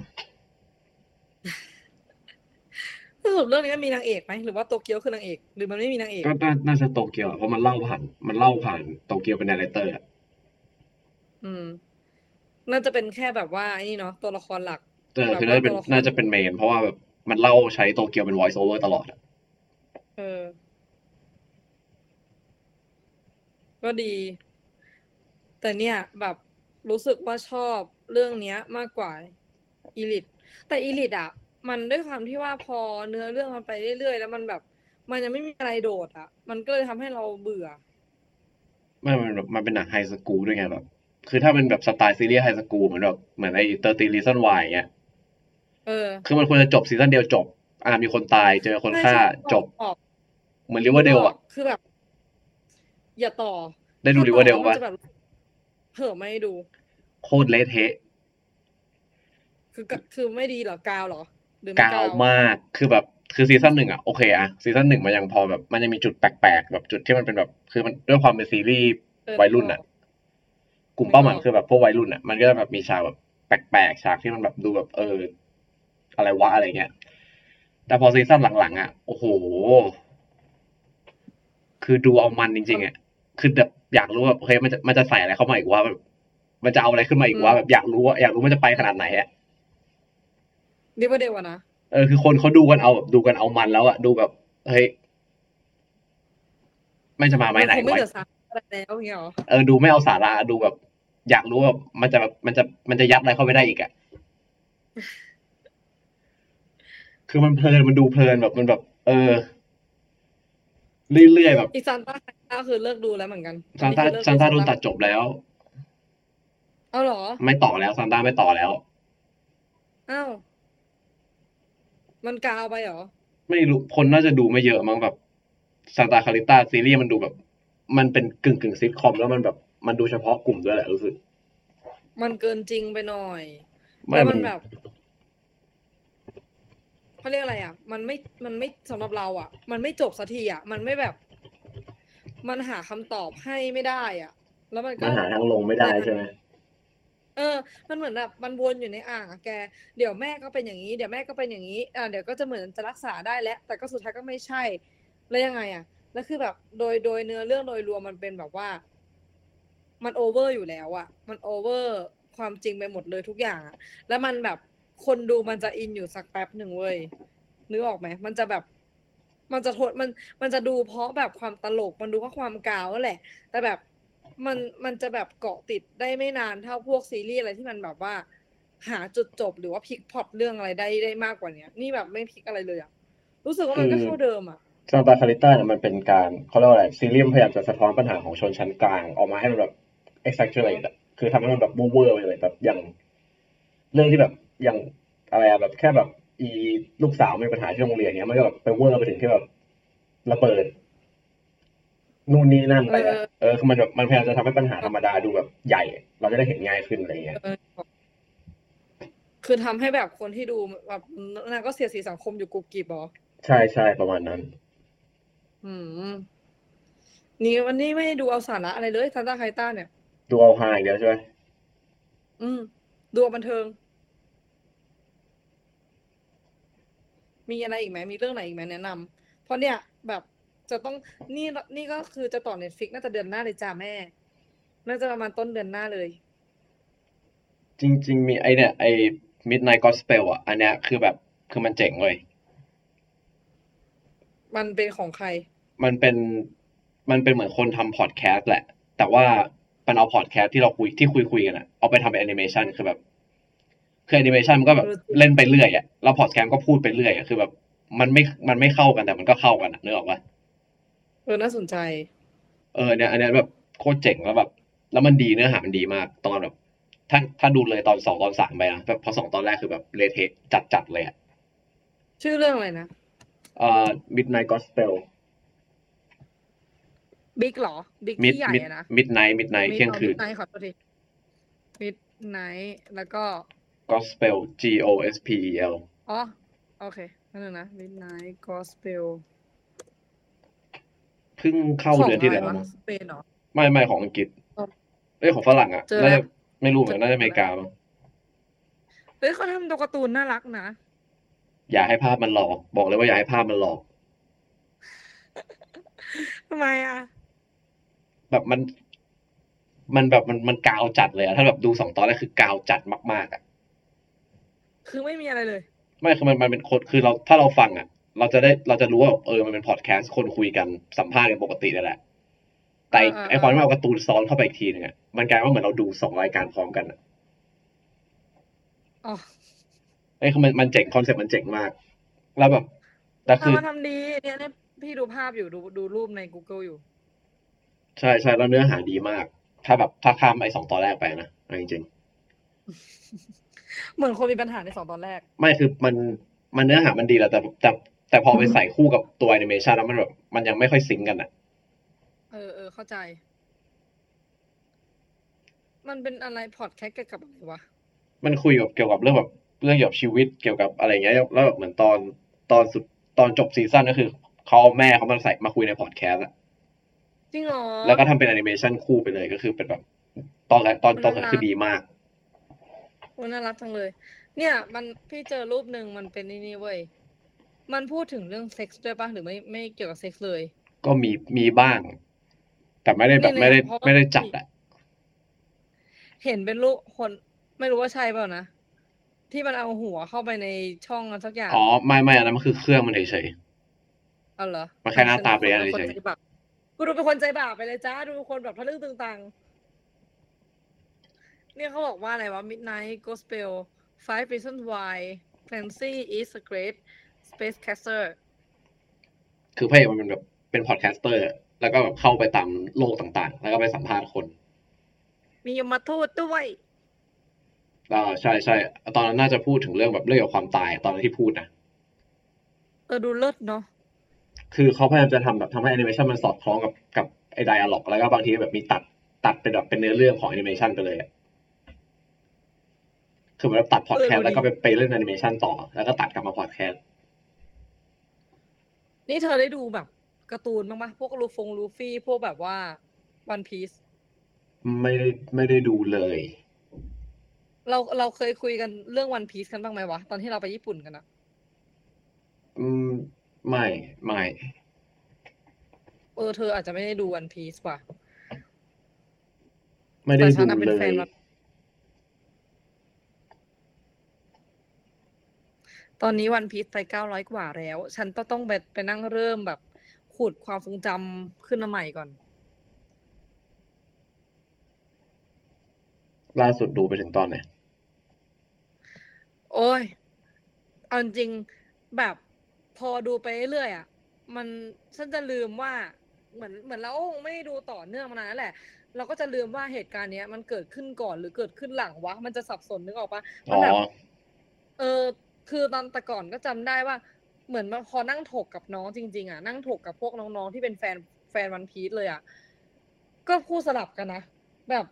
สรุปเรื่องนี้มันมีนางเอกไหมหรือว่าโตเกียวคือนางเอกหรือมันไม่มีนางเอกก็น่าน่าจะโตเกียวอะเพราะมันเล่าผ่าน มันเล่าผ่านโตเกียวเป็น narrator อะอืม น่าจะเป็นแค่แบบว่าไอ้นี่เนาะตัวละครหลักเออคือน่าจะเป็นแบบว่าตัวละครน่าจะเป็น main เพราะว่าแบบมันเล่าใช้โตเกียวเป็น voice over ตลอดอะเออ ก็ดี แต่เนี่ยแบบรู้สึกว่าชอบเรื่องเนี้ย มากกว่า Elite แต่ Elite อะ มันด้วยความที่ว่าพอเนื้อเรื่องมันไปเรื่อยๆ แล้วมันแบบ มันยังไม่มีอะไรโดดอะ มันก็เลยทำให้เราเบื่อ ไม่มันแบบมันเป็นหนัง high school ด้วยไงแบบ คือถ้าเป็นแบบสไตล์ซีรีส์ high school เหมือนแบบเหมือนไอ้ Thirteen Reasons Why เงี้ยเออ คือมันควรจะจบซีซั่นเดียวจบ อ่ามีคนตายเจอคนฆ่าใช่ใช่จบออกเหมือน Riverdale อะคือแบบ อย่าต่อ ได้ดูถ้า Riverdale ต่ปะมันจะแบบเผื่อไม่ดู โคตรเละเทะ คือกะคือไม่ดีเหรอกาวเหรอหรือไม่กาวมาก คือแบบคือซีซั่นหนึ่งอะโอเคอะซีซั่นหนึ่งมันยังพอแบบ มันยังมีจุดแปลกๆแบบจุดที่มันเป็นแบบ คือมันด้วยความเป็นซีรีส์เออวัยรุ่นอะ กลุ่มเป้าหมายคือแบบพวกวัยรุ่นอะมันก็จะแบบมีฉากแบบแปลกๆฉากที่มันแบบดูแบบเออ อะไรวะอะไรเงี้ย แต่พอซีซั่นหลังๆอะโอ้โห คือดูเอามันจริงๆอะคือแบบอยากรู้ว่าโอเคมันจะมันจะใส่อะไรเข้ามาอีกว่าแบบมันจะเอาอะไรขึ้นมาอีกว่าแบบอยากรู้ว่าอยากรู้มันจะไปขนาดไหนอะริเวอร์เดลอะนะเออคือคนเขาดูกันเอาแบบดูกันเอามันแล้วอะดูแบบเฮ้ยไม่จะมาไหมไหนคงไม่วะ เหลือสาระอะไรแล้วอย่างเงี้ยเหรอเออดูไม่เอาสาระดูแบบ อยากรู้ว่ามันจะแบบมันจะมันจะยัดอะไรเข้าไปได้อีกอะคือมันเพลินมันดูเพลินแบบมันแบบ เออเรื่อยๆแบบอีซานต้าก็คือเลิกดูแล้วเหมือนกันซานต้าอัคือเลิกซานต้าโดนตัดจบแล้วเอาเหรอ ไม่ต่อแล้วซานต้าไม่ต่อแล้วอ้าวมันกาวไปเหรอ ไม่รู้คนน่าจะดูไม่เยอะมั้งแบบซานตาคาริต้าซีรีส์มันดูแบบ มันเป็นกึ่งกึ่งซิทคอมแล้วมันแบบมันดูเฉพาะกลุ่มด้วยแหละรู้สึก มันเกินจริงไปหน่อยไม่แล้วมัมันนแบบเขาเรียกอะไรอะ มันไม่มันไม่สำหรับเราอะ มันไม่จบสักทีอะ มันไม่แบบ มันหาคำตอบให้ไม่ได้ อะ แล้วมันก็มันหาทางลงไม่ได้ใช่ไหมเออ มันเหมือนแบบมันวนอยู่ในอ่างอะแก เดี๋ยวแม่ก็เป็นอย่างนี้ เดี๋ยวแม่ก็เป็นอย่างนี้ อ่าเดี๋ยวก็จะเหมือนจะรักษาได้แล้ว แต่ก็สุดท้ายก็ไม่ใช่ แล้วยังไงอะ แล้วคือแบบโดยโดยเนื้อเรื่องโดยรวมมันเป็นแบบว่า มันโอเวอร์อยู่แล้วอะมันโอเวอร์ความจริงไปหมดเลยทุกอย่างอะแล้วมันแบบคนดูมันจะอินอยู่สักแป๊บหนึ่งเว้ยนึกออกไหมมันจะแบบ มันจะทนมันมันจะดูเพราะแบบความตลกมันดูเพราะความกาวนั่นแหละ แต่แบบมันมันจะแบบเกาะติดได้ไม่นานเท่าพวกซีรีส์อะไรที่มันแบบว่า หาจุดจบหรือว่าพลิกพล็อตเรื่องอะไรได้ได้มากกว่าเนี้ย นี่แบบไม่พลิกอะไรเลยอะรู้สึกว่ามันก็คือเท่าเดิมอะ ซานตาคาริต้าเนี่ยมันเป็นการเขาเรียกว่าอะไรซีรีส์มันพยายามจะสะท้อนปัญหาของชนชั้นกลาง ออกมาให้มันแบบ exaggerate อะคือทำให้มันแบบเวอร์ๆไปเลยแบบอย่าง เรื่องที่แบบอย่างอะไรอะแบบแค่แบบอีลูกสาวมีปัญหาที่โรงเรียนเนี้ยมันก็แบบไปเวอร์ไปถึงที่แบบระเบิดนู่นนี่นั่นไปอะเออเออคือมันแบบมันพยายามจะทำให้ปัญหาธรรมดาดูแบบใหญ่ เราจะได้เห็นง่ายขึ้นอะไรเงี้ยเออคือทำให้แบบคนที่ดูแบบนางก็เสียดสีสังคมอยู่กรุบกริบเหรอใช่ใช่ประมาณนั้น อืม นี่วันนี้ไม่ได้ดูเอาสาระอะไรเลย Santa Clarita เนี่ย ดูเอาฮาอย่างเดียวใช่ไหมอืม ดูเอาบันเทิง มีอะไรอีกไหมมีเรื่องไหนอีกไหมแนะนำเพราะเนี่ยแบบจะต้องนี่นี่ก็คือจะต่อ Netflix น่าจะเดือนหน้าเลยจ้าแม่ น่าจะประมาณต้นเดือนหน้าเลย จริง ๆ มีไอเนี่ยไอ Midnight Gospel อะ อันเนี้ยคือแบบคือมันเจ๋งเลย มันเป็นของใคร มันเป็นมันเป็นเหมือนคนทำพอดแคสต์แหละ แต่ว่ามันเอาพอดแคสต์ที่เราคุยที่คุยคุยกันอะเอาไปทำเป็นแอนิเมชันคือแบบคือแอนิเมชันมันก็แบบเออจริงเล่นไปเรื่อยอะแล้วพอดแคสต์ก็พูดไปเรื่อยอะคือแบบ มันไม่มันไม่เข้ากันแต่มันก็เข้ากันอะนึกออกปะเออน่าสนใจ เออเนี่ยอันเนี้ยแบบโคตรเจ๋งแล้วแบบ แล้วมันดีเนื้อหามันดีมากตอนแบบถ้าถ้าดูเลยตอนสองตอนสามไปนะแบบพอสองตอนแรกคือแบบเละเทะจัดจัดๆเลยอะชื่อเรื่องอะไรนะเอ่อ Midnight Gospel Big เหรอ Big Mid ที่ใหญ่ Mid อะนะ Midnight Midnight เที่ยงคืนมิดไนท์ขอโทษที Midnight แล้วก็ Gospel G O S P E L อ๋อ โอเคนั่นนึงนะ Midnight Gospelเพิ่งเข้าเดือนที่แล้วของะไรมั้งวะสเปนเหรอ ไม่ไม่ของอังกฤษอ๋อเอ้ยของฝรั่งอะเจอแล้วน่าจะไม่รู้เหมือนกันน่าจะอเมริกามั้งเฮ้ยเขาทำตัวการ์ตูนน่ารักนะ อย่าให้ภาพมันหลอก บอกเลยว่าอย่าให้ภาพมันหลอก ทำไมอะ แบบมัน มันแบบมันมันกาวจัดเลยอะถ้าแบบดูสองตอนแรกคือกาวจัดมากๆอะคือไม่มีอะไรเลย ไม่คือมันมันเป็นคนคือเราถ้าเราฟังอะเราจะได้เราจะรู้ว่าเออมันเป็นพอดแคสต์คนคุยกันสัมภาษณ์กันปกตินั่นแหละแต่อ่าๆๆไอความที่เอาการ์ตูนซ้อนเข้าไปอีกทีนึงอะมันกลายว่าเหมือนเราดูสองรายการพร้อมกันอะอ๋อไอ้คือมันมันเจ๋งคอนเซ็ปต์มันเจ๋งมาก แล้วแบบแต่คือทำมาทำดีเนี่ยเนี่ยพี่ดูภาพอยู่ดูดูรูปใน Google อยู่ ใช่ใช่แล้วเนื้อหาดีมาก ถ้าแบบถ้าข้ามไอ้สองตอนแรกไปนะเอาจริงเหมือนคนมีปัญหาในสองตอนแรกๆไม่คือมันมันเนื้อหามันดีแหละแต่แต่แต่พอไปใส่คู่กับตัวแอนิเมชันแล้วมันแบบมันยังไม่ค่อย sync กันอะ เออเออเข้าใจ มันเป็นอะไรพอดแคสต์เกี่ยวกับอะไรวะ มันคุยกับเกี่ยวกับเรื่องแบบเรื่องเกี่ยวกับชีวิตเกี่ยวกับอะไรเงี้ยแล้วแบบเหมือนตอนตอนสุดตอนจบซีซั่นก็คือเขาเอาแม่เขามาใส่มาคุยในพอดแคสต์อะ จริงเหรอแล้วก็ทำเป็นแอนิเมชันคู่ไปเลยก็คือเป็นแบบ ตอนแรกตอนตอนนั้นคือดีมากโอ้น่ารักจังเลย เนี่ย มันพี่เจอรูปหนึ่งมันเป็นนี่นี่เว้ยมันพูดถึงเรื่องเซ็กส์ด้วยปะหรือไม่ไม่เกี่ยวกับเซ็กส์เลย ก็มีมีบ้าง แต่ไม่ได้แบบเนี่ยไม่ได้เพราะว่าไม่ได้จัดอะเห็นเป็นรูปคนไม่รู้ว่าใช่เปล่านะที่มันเอาหัวเข้าไปในช่องอะไรสักอย่างอ๋อไม่ไม่อันนั้นมันคือเครื่องมันเฉยเอาเหรอมันแค่หน้าตาเปลี่ยนฉัเฉย กูดูเป็นคนใจบาปไปเลยจ้าดูเป็นคนแบบทะลึ่งตึงตังเนี่ยเขาบอกว่าอะไรวะ Midnight Gospel Five Reasons Why Clancy is a Great Space Caster ๆคือพระเอกมันเป็นแบบเป็น podcaster แล้วก็แบบเข้าไปตามโลกต่างๆ แล้วก็ไปสัมภาษณ์คน มียมทูตด้วยอ่าใช่ใช่ตอนนั้นน่าจะพูดถึงเรื่องแบบเรื่องเกี่ยวกับความตายตอนนั้นที่พูดนะเออดูเลิศเนาะ คือเขาพยายามจะทำแบบทำให้แอนิเมชันมันสอดคล้องกับกับไอ้ dialogue แล้วก็บางทีแบบมีตัดตัดเป็นแบบเป็นเนื้อเรื่องของแอนิเมชันไปเลยอะคือเหมือนแบบตัดพอดแคสต์แล้วก็ไปไปเล่นแอนิเมชันต่อ แล้วก็ตัดกลับมาพอดแคสต์นี่เธอได้ดูแบบการ์ตูนบ้างปะพวกลูฟงลูฟี่ พวกแบบว่า One Pieceไม่ได้ไม่ได้ดูเลย เราเราเคยคุยกันเรื่อง One Piece กันบ้างไหมวะ ตอนที่เราไปญี่ปุ่นกันอะอืม ไม่ไม่เออเธออาจจะไม่ได้ดูวันพีซว่ะ ไม่ได้แต่ฉัดูนน่ะเป็นเลแฟนยมา ตอนนี้วันพีซไปเก้าร้อยกว่าแล้ว ฉันก็ต้องไปไปนั่งเริ่มแบบขุดความทรงจำขึ้นมาใหม่ก่อน ล่าสุดดูไปถึงตอนไหนโอ้ย เอาจริงๆแบบ พอดูไปเรื่อยๆอะ มันฉันจะลืมว่าเหมือนเหมือนเราไม่ได้ดูต่อเนื่องมานานแล้วแหละ เราก็จะลืมว่าเหตุการณ์เนี้ย มันเกิดขึ้นก่อนหรือเกิดขึ้นหลังวะมันจะสับสนนึกออกปะมัอ๋อแบบเออคือตอนแต่ก่อนก็จำได้ว่า เหมือนมาพอนั่งถกกับน้องจริง ๆ อะ นั่งถกกับพวกน้องๆที่เป็นแฟนแฟนวันพีซเลยอะก็พูดสลับกันนะแบบ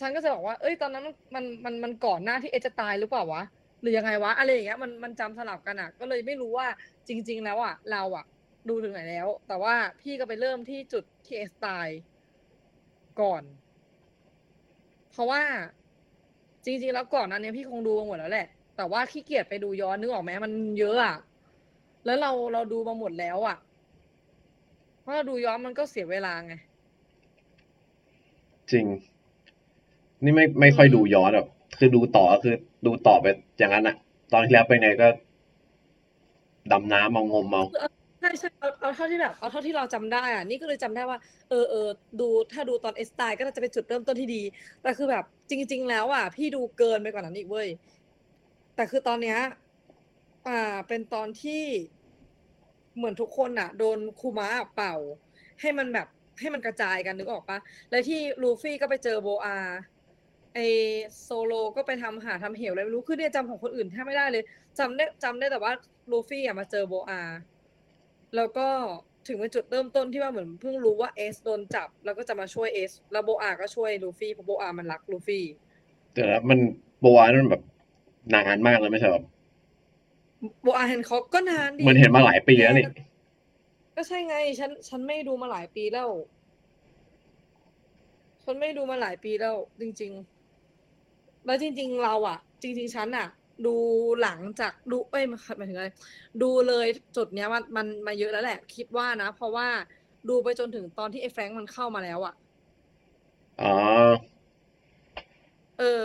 ฉันก็จะบอกว่า เอ้ย ตอนนั้นมันมันมันมันก่อนหน้าที่เอจะตายหรือเปล่าวะ หรือยังไงวะอะไรอย่างเงี้ยมันมันจำสลับกันอะ ก็เลยไม่รู้ว่าจริง ๆ แล้วอะเราอะ ดูถึงไหนแล้ว แต่ว่าพี่ก็ไปเริ่มที่จุดที่เอสตายก่อน เพราะว่าจริง ๆ แล้วก่อนอันเนี้ยพี่คงดูมาหมดแล้วแหละ แต่ว่าขี้เกียจไปดูย้อนนึกออกไหมมันเยอะอะแล้วเราเราดูมาหมดแล้วอะเพราะเราดูย้อนมันก็เสียเวลาไงจริง นี่ไม่ไม่ค่อยดูย้อนแบบ คือดูต่อก็คือดูต่อไปอย่างนั้นอะตอนที่แล้วไปไหนก็ดำน้ำเอางมเอาใช่ใช่เอาเท่าที่แบบเอาเท่าที่เราจำได้อะนี่ก็เลยจำได้ว่า เออเออดูถ้าดูตอนเอสไตก็จะเป็นจุดเริ่มต้นที่ดี แต่คือแบบจริง ๆ แล้วอะพี่ดูเกินไปกว่านั้นอีกเว้ยแต่คือตอนเนี้ยอ่าเป็นตอนที่เหมือนทุกคนอะ โดนคูมะเป่า ให้มันแบบให้มันกระจายกันนึกออกปะแล้วที่ลูฟี่ก็ไปเจอโบอา ไอโซโลก็ไปทำหาทำเหวอะไรไม่รู้คือเนี่ยจำของคนอื่นแทบไม่ได้เลยจำได้จำได้แต่ว่าลูฟี่อะมาเจอโบอา แล้วก็ถึงเป็นจุดเริ่มต้นที่ว่าเหมือนเพิ่งรู้ว่าเอสโดนจับ แล้วก็จะมาช่วยเอสแล้วโบอาก็ช่วยลูฟี่เพราะโบอามันรักลูฟี่แต่แล้วมันโบวานั่นแบบนานมากเลยไม่ใช่แบบโบอาเห็นเขาก็นานดิเหมันเห็นมาหลายปีแล้วนี่ก็ใช่ไงฉันฉันไม่ดูมาหลายปีแล้วฉันไม่ดูมาหลายปีแล้ว จริง ๆ แล้วจริง ๆ เราอะ จริง ๆ ฉันอะ ดูหลังจากดูเอ้ยหมายถึงอะไรดูเลยจุดเนี้ยมันมันมาเยอะแล้วแหละ คิดว่านะ เพราะว่าดูไปจนถึงตอนที่ไอ้แฟรงค์มันเข้ามาแล้วอะอ๋อเออ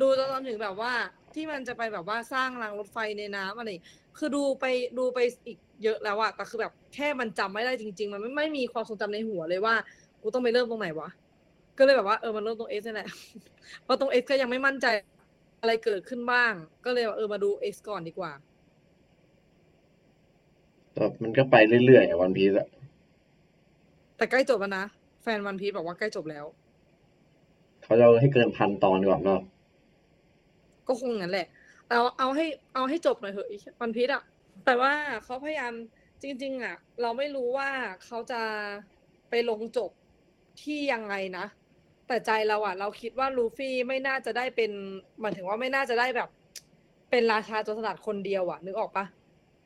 ดูจนถึงแบบว่า ที่มันจะไปแบบว่าสร้างรางรถไฟในน้ำอะไรอย่างคือดูไปดูไปอีกเยอะแล้วอะแต่คือแบบแค่มันจำไม่ได้จริง ๆ มันไม่ไม่มีความทรงจำในหัวเลยว่า กูต้องไปเริ่มตรงไหนวะ ก็เลยแบบว่าเออมันเริ่มตรงเอสนี่แหละเพราะตรงเอสก็ยังไม่มั่นใจอะไรเกิดขึ้นบ้าง ก็เลยว่าเออมาดูเอสก่อนดีกว่าแต่มันก็ไปเรื่อยๆวันพีซอะแต่ใกล้จบแล้วนะแฟนวันพี e บอกว่าใกล้จบแล้ว เขาจะเอาให้เกินพันตอนดีกว่าเนาะก็คงงั้นแหละเอาเอาให้เอาให้จบหน่อยเถอะวันพีชอะแต่ว่าเขาพยายามจริง ๆอะเราไม่รู้ว่าเขาจะไปลงจบที่ยังไงนะ แต่ใจเราอะเราคิดว่าลูฟี่ไม่น่าจะได้เป็นหมายถึงว่าไม่น่าจะได้แบบ เป็นราชาโจรสลัดคนเดียวอะนึกออกปะ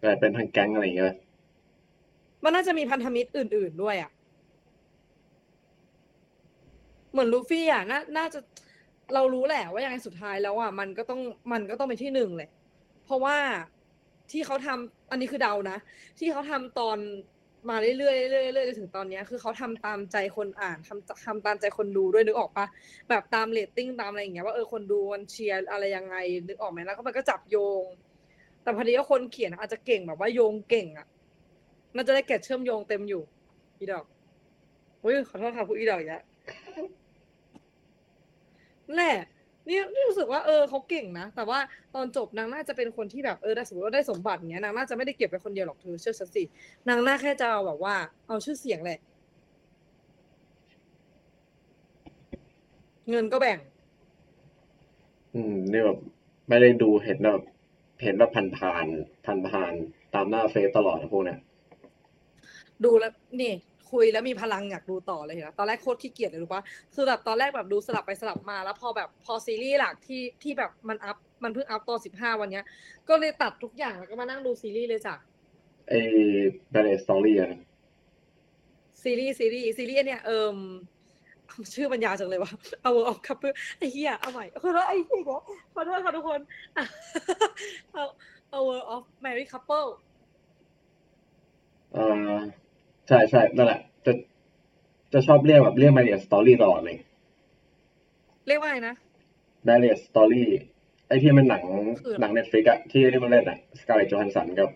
แต่เป็นทางแก๊งอะไรอย่างเงี้ยมันน่าจะมีพันธมิตรอื่น ๆด้วยอะเหมือนลูฟี่อะน่าน่าจะเรารู้แหละว่ายังไงสุดท้ายแล้วอะมันก็ต้องมันก็ต้องเป็นที่หนึ่งแหละเพราะว่าที่เขาทำอันนี้คือเดานะ ที่เขาทำตอน มาเรื่อยๆเรื่อยๆเรื่อยๆจนถึงตอนเนี้ยคือเขาทำตามใจคนอ่านทำทำตามใจคนดูด้วยนึกออกปะแบบตามเรตติ้งตามอะไรอย่างเงี้ยว่าเออคนดูมันเชียร์อะไรยังไงนึกออกไหมแล้วก็มันก็จับโยง แต่พอดีว่าคนเขียนอาจจะเก่งแบบว่าโยงเก่งอะน่าจะได้แกะเชื่อมโยงเต็มอยู่อีดอกอุ้ยขอโทษค่ะผู้อีดอกอีกแล้วนั่นแหละ นี่นี่รู้สึกว่าเออเขาเก่งนะ แต่ว่าตอนจบนางน่าจะเป็นคนที่แบบเออได้สมมติว่าได้สมบัติเงี้ยนางน่าจะไม่ได้เก็บไปคนเดียวหรอกเธอเชื่อฉันสินางน่าแค่จะเอาแบบว่า เอาชื่อเสียงแหละเงินก็แบ่ง อืมนี่แบบไม่ได้ดูเห็นแบบเห็นแบบผ่านผ่านผ่านผ่านๆตามหน้าเฟซตลอดนะพวกเนี้ยดูแล้วนี่ คุยแล้วมีพลังอยากดูต่อเลยนะตอนแรกโคตรขี้เกียจเลยรู้ปะคือแบบตอนแรกแบบดูสลับไปสลับมาแล้วพอแบบพอซีรีส์หลักที่ที่แบบมันอัพมันเพิ่งอัพตอนสิบห้าวันเนี้ย ก็เลยตัดทุกอย่างแล้วก็มานั่งดูซีรีส์เลยจ้ะไอ้ Marriage Story อะนะซีรีส์ซีรีส์ซีรีส์เนี่ยเอิมชื่อมันยาวจังเลยว่า World of Couple ไอ้เหี้ยเอาใหม่ขอโทษไอ้เหี้ยขอโทษค่ะทุกคนอะ World of Married Couple อ่า ใช่ใช่นั่นแหละ จะจะชอบเรียกแบบเรียก Marriage Story ตลอดเลย เรียกว่าไงนะ Marriage Story ไอ้ที่มันหนังคือหนัง Netflix อะที่ที่มันเล่นอะ Scarlett Johansson กับ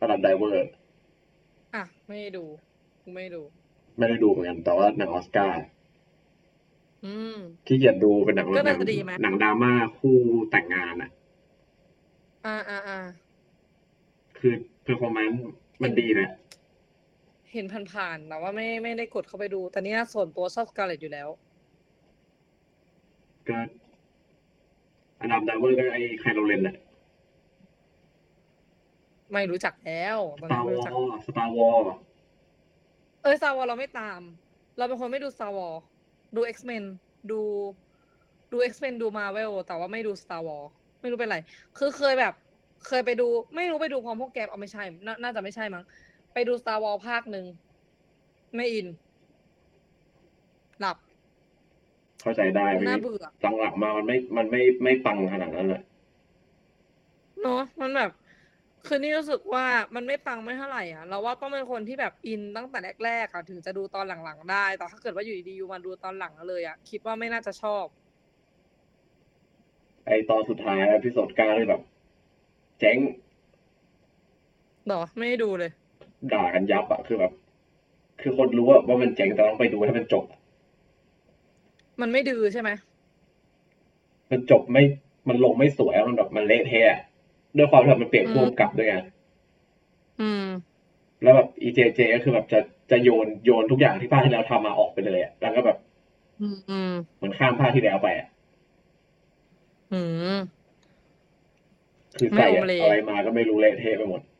Adam Driverอะ ไม่ได้ดูไม่ได้ดู ไม่ได้ดูเหมือนกัน แต่ว่าหนังออสการ์อืมขี้เกียจดูเป็นหนังก็หนัน่าจะดีไหม หนังดราม่าคู่แต่งงานอะอ่าอ่าอ่าคือ performance มันดีนะ เห็นผ่านๆแต่ว่าไม่ไม่ได้กดเข้าไปดู แต่เนี้ยส่วนตัวชอบ Scarlett อยู่แล้ว ก็อดัมไดเวอร์ก็ไอ้ไคโรเลนอะไม่รู้จักแล้วตสอนตานั้นร์วไม่อรู้จัก สตาร์วอเอ้ยซาวอเราไม่ตาม เราเป็นคนไม่ดูซาวอดู X-Men ดู ดู X-Men ดู Marvel แต่ว่าไม่ดู Star Wars ไม่รู้เป็นไร คือเคยแบบ เคยไปดู ไม่รู้ไปดูพร้อมพวกแกเอาไม่ใช่นาน่าจะไม่ใช่มั้ง ไปดู Star Wars ภาคหนึ่ง ไม่อิน หลับ เข้าใจได้น่าพี่เบื่อหลังๆมามันไม่ มันไม่ไม่ปังขนาดนั้นแหละเนาะมันแบบ คือนี่รู้สึกว่ามันไม่ปังไม่เท่าไหร่อะ เราว่าต้องเป็นคนที่แบบอินตั้งแต่แรกๆอะถึงจะดูตอนหลังๆได้ แต่ถ้าเกิดว่าอยู่ดีๆอยู่มาดูตอนหลังเลยอะ คิดว่าไม่น่าจะชอบ ไอตอนสุดท้าย episode เก้านี่แบบ เจ๊งเหรอไม่ได้ดูเลย ด่ากันยับอะคือแบบ คือคนรู้ว่าว่ามันเจ๋งแต่ต้องไปดูให้มันจบ มันไม่ดื้อใช่ไหมมันจบไม่มันลงไม่สวยอะมันแบบมันเละเทะอะด้วยความที่แบบมันเปลี่ยนพ่วงกับด้วยไงอืม แล้วแบบอีเจเจก็คือแบบจะจะโยนโยนทุกอย่างที่ภาคที่แล้วทำมาออกไปเลยอะแล้วก็แบบอืมอืมเหมือนข้ามภาคที่แล้วไปอะอืมคือใส่ไม่โอเคอะไรมาก็ไม่รู้เละเทะไปหมดอืม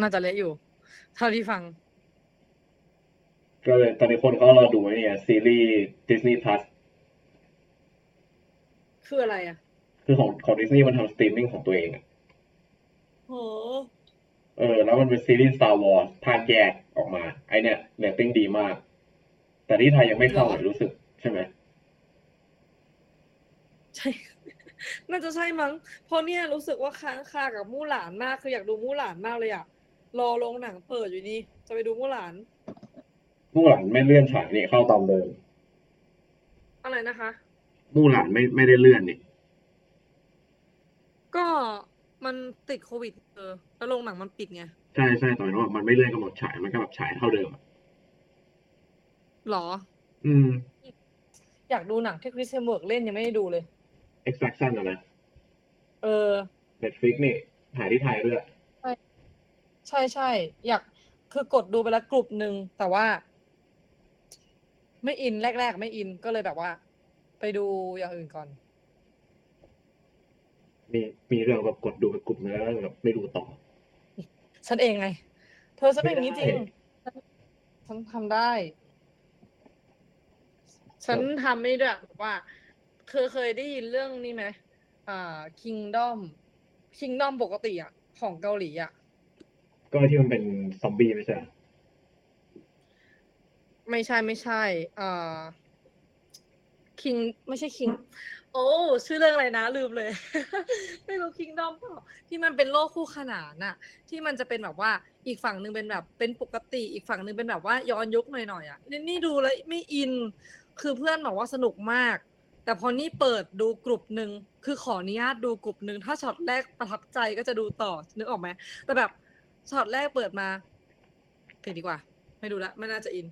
น่าจะเละอยู่ เท่าที่ฟัง ก็เลยตอนนี้คนเขารอดูไอ้เนี่ย ซีรีส์ Disney Plus คืออะไรอะ คือของของดิสนีย์มันทำสตรีมมิ่งของตัวเองอะโหเออ แล้วมันเป็นซีรีส์ Star Wars ภาคแยกออกมา ไอเนี่ยเรตติ้งดีมาก แต่ที่ไทยยังไม่เข้าหรอเลยรู้สึก ใช่ไหมใช่ น่าจะใช่มั้ง เพราะเนี่ยรู้สึกว่าค้างคากับมู่หลานมาก คืออยากดูมู่หลานมากเลยอะรอโรงหนังเปิดอยู่นี่ จะไปดูมู่หลาน มู่หลานไม่เลื่อนฉายนี่เข้าตามเดิม อะไรนะคะ มู่หลานไม่ไม่ได้เลื่อนนี่ ก็มันติดโควิดเออแล้วโรงหนังมันปิดไง ใช่ใช่ตอนนั้นว่ามันไม่เลื่อนกำหนดฉาย มันก็แบบฉายเท่าเดิมอะหรอ อืม อยากดูหนังที่ Chris Hemsworth เล่นยังไม่ได้ดูเลย Extraction อะนะเออ Netflix นี่ถ่ายที่ไทยด้วยใช่ใช่อยากคือกดดูไปแล้วกลุ่มหนึ่งแต่ว่า ไม่อินแรก ๆ ไม่อินก็เลยแบบว่า ไปดูอย่างอื่นก่อน มีมีเรื่องแบบกดดูไปกลุ่มนึงแล้วแบบไม่ดูต่อ ฉันเองไง เธอฉันเป็นอย่างนี้จริงไม่ได้ฉันทำได้ ฉันทำไม่ด้วยแบบว่า เคยเคยได้ยินเรื่องนี้ไหมอ่า Kingdom Kingdom ปกติอะ ของเกาหลีอะ ก็ที่มันเป็นซอมบี้ไม่ใช่เหรอไม่ใช่ไม่ใช่อ่าคิงไม่ใช่คิง โอ้ ชื่อเรื่องอะไรนะ ลืมเลย ไม่รู้คิงดอมเปล่าที่มันเป็นโลกคู่ขนานน่ะ ที่มันจะเป็นแบบว่าอีกฝั่งหนึ่งเป็นแบบเป็นปกติ อีกฝั่งหนึ่งเป็นแบบว่าย้อนยุคหน่อยๆอะนี่นี่ดูแล้วไม่อิน คือเพื่อนบอกว่าสนุกมาก แต่พอนี่เปิดดูกลุ่มหนึ่งคือขออนุญาตดูกลุ่มหนึ่งถ้าช็อตแรกประทับใจก็จะดูต่อนึกออกไหมแต่แบบช็อตแรกเปิดมาปิดดีกว่า ไม่ดูละไม่น่าจะอิน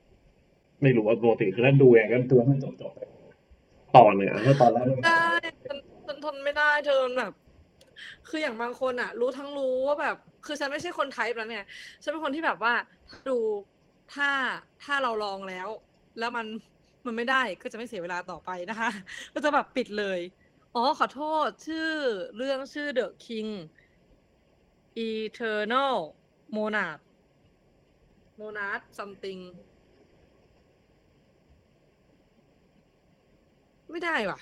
ไม่รู้ว่าปกติคือถ้าดูอย่างนั้นตัวมันจบจบๆไปตอนเนี่ยถ้าตอนแรกมันได้ฉันฉันทนไม่ได้เธอแบบ คืออย่างบางคนอะรู้ทั้งรู้ว่าแบบ คือฉันไม่ใช่คนไทป์แล้วเนี่ยฉันเป็นคนที่แบบว่า ดูถ้าถ้าเราลองแล้ว แล้วมัน มันไม่ได้ก็จะไม่เสียเวลาต่อไปนะคะ ก็จะแบบปิดเลย อ๋อขอโทษชื่อเรื่องชื่อ The King Eternal Monarch Monarch something ไม่ได้ว่ะ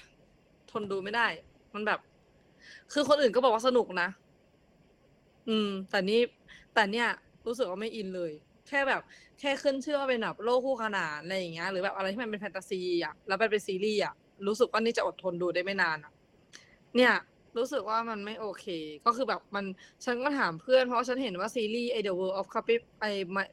ทนดูไม่ได้ มันแบบ คือคนอื่นก็บอกว่าสนุกนะ อืม แต่นี่แต่เนี่ย รู้สึกว่าไม่อินเลย แค่แบบ แค่ขึ้นชื่อว่าเป็นแบบโลกคู่ขนานอะไรอย่างเงี้ยหรือแบบอะไรที่มันเป็นแฟนตาซีอะแล้วมันเป็นซีรีส์อะรู้สึกว่านี่จะอดทนดูได้ไม่นานอะ เนี่ย รู้สึกว่ามันไม่โอเค ก็คือแบบมันฉันก็ถามเพื่อนเพราะฉันเห็นว่าซีรีส์ไอ The World of Couple ไอ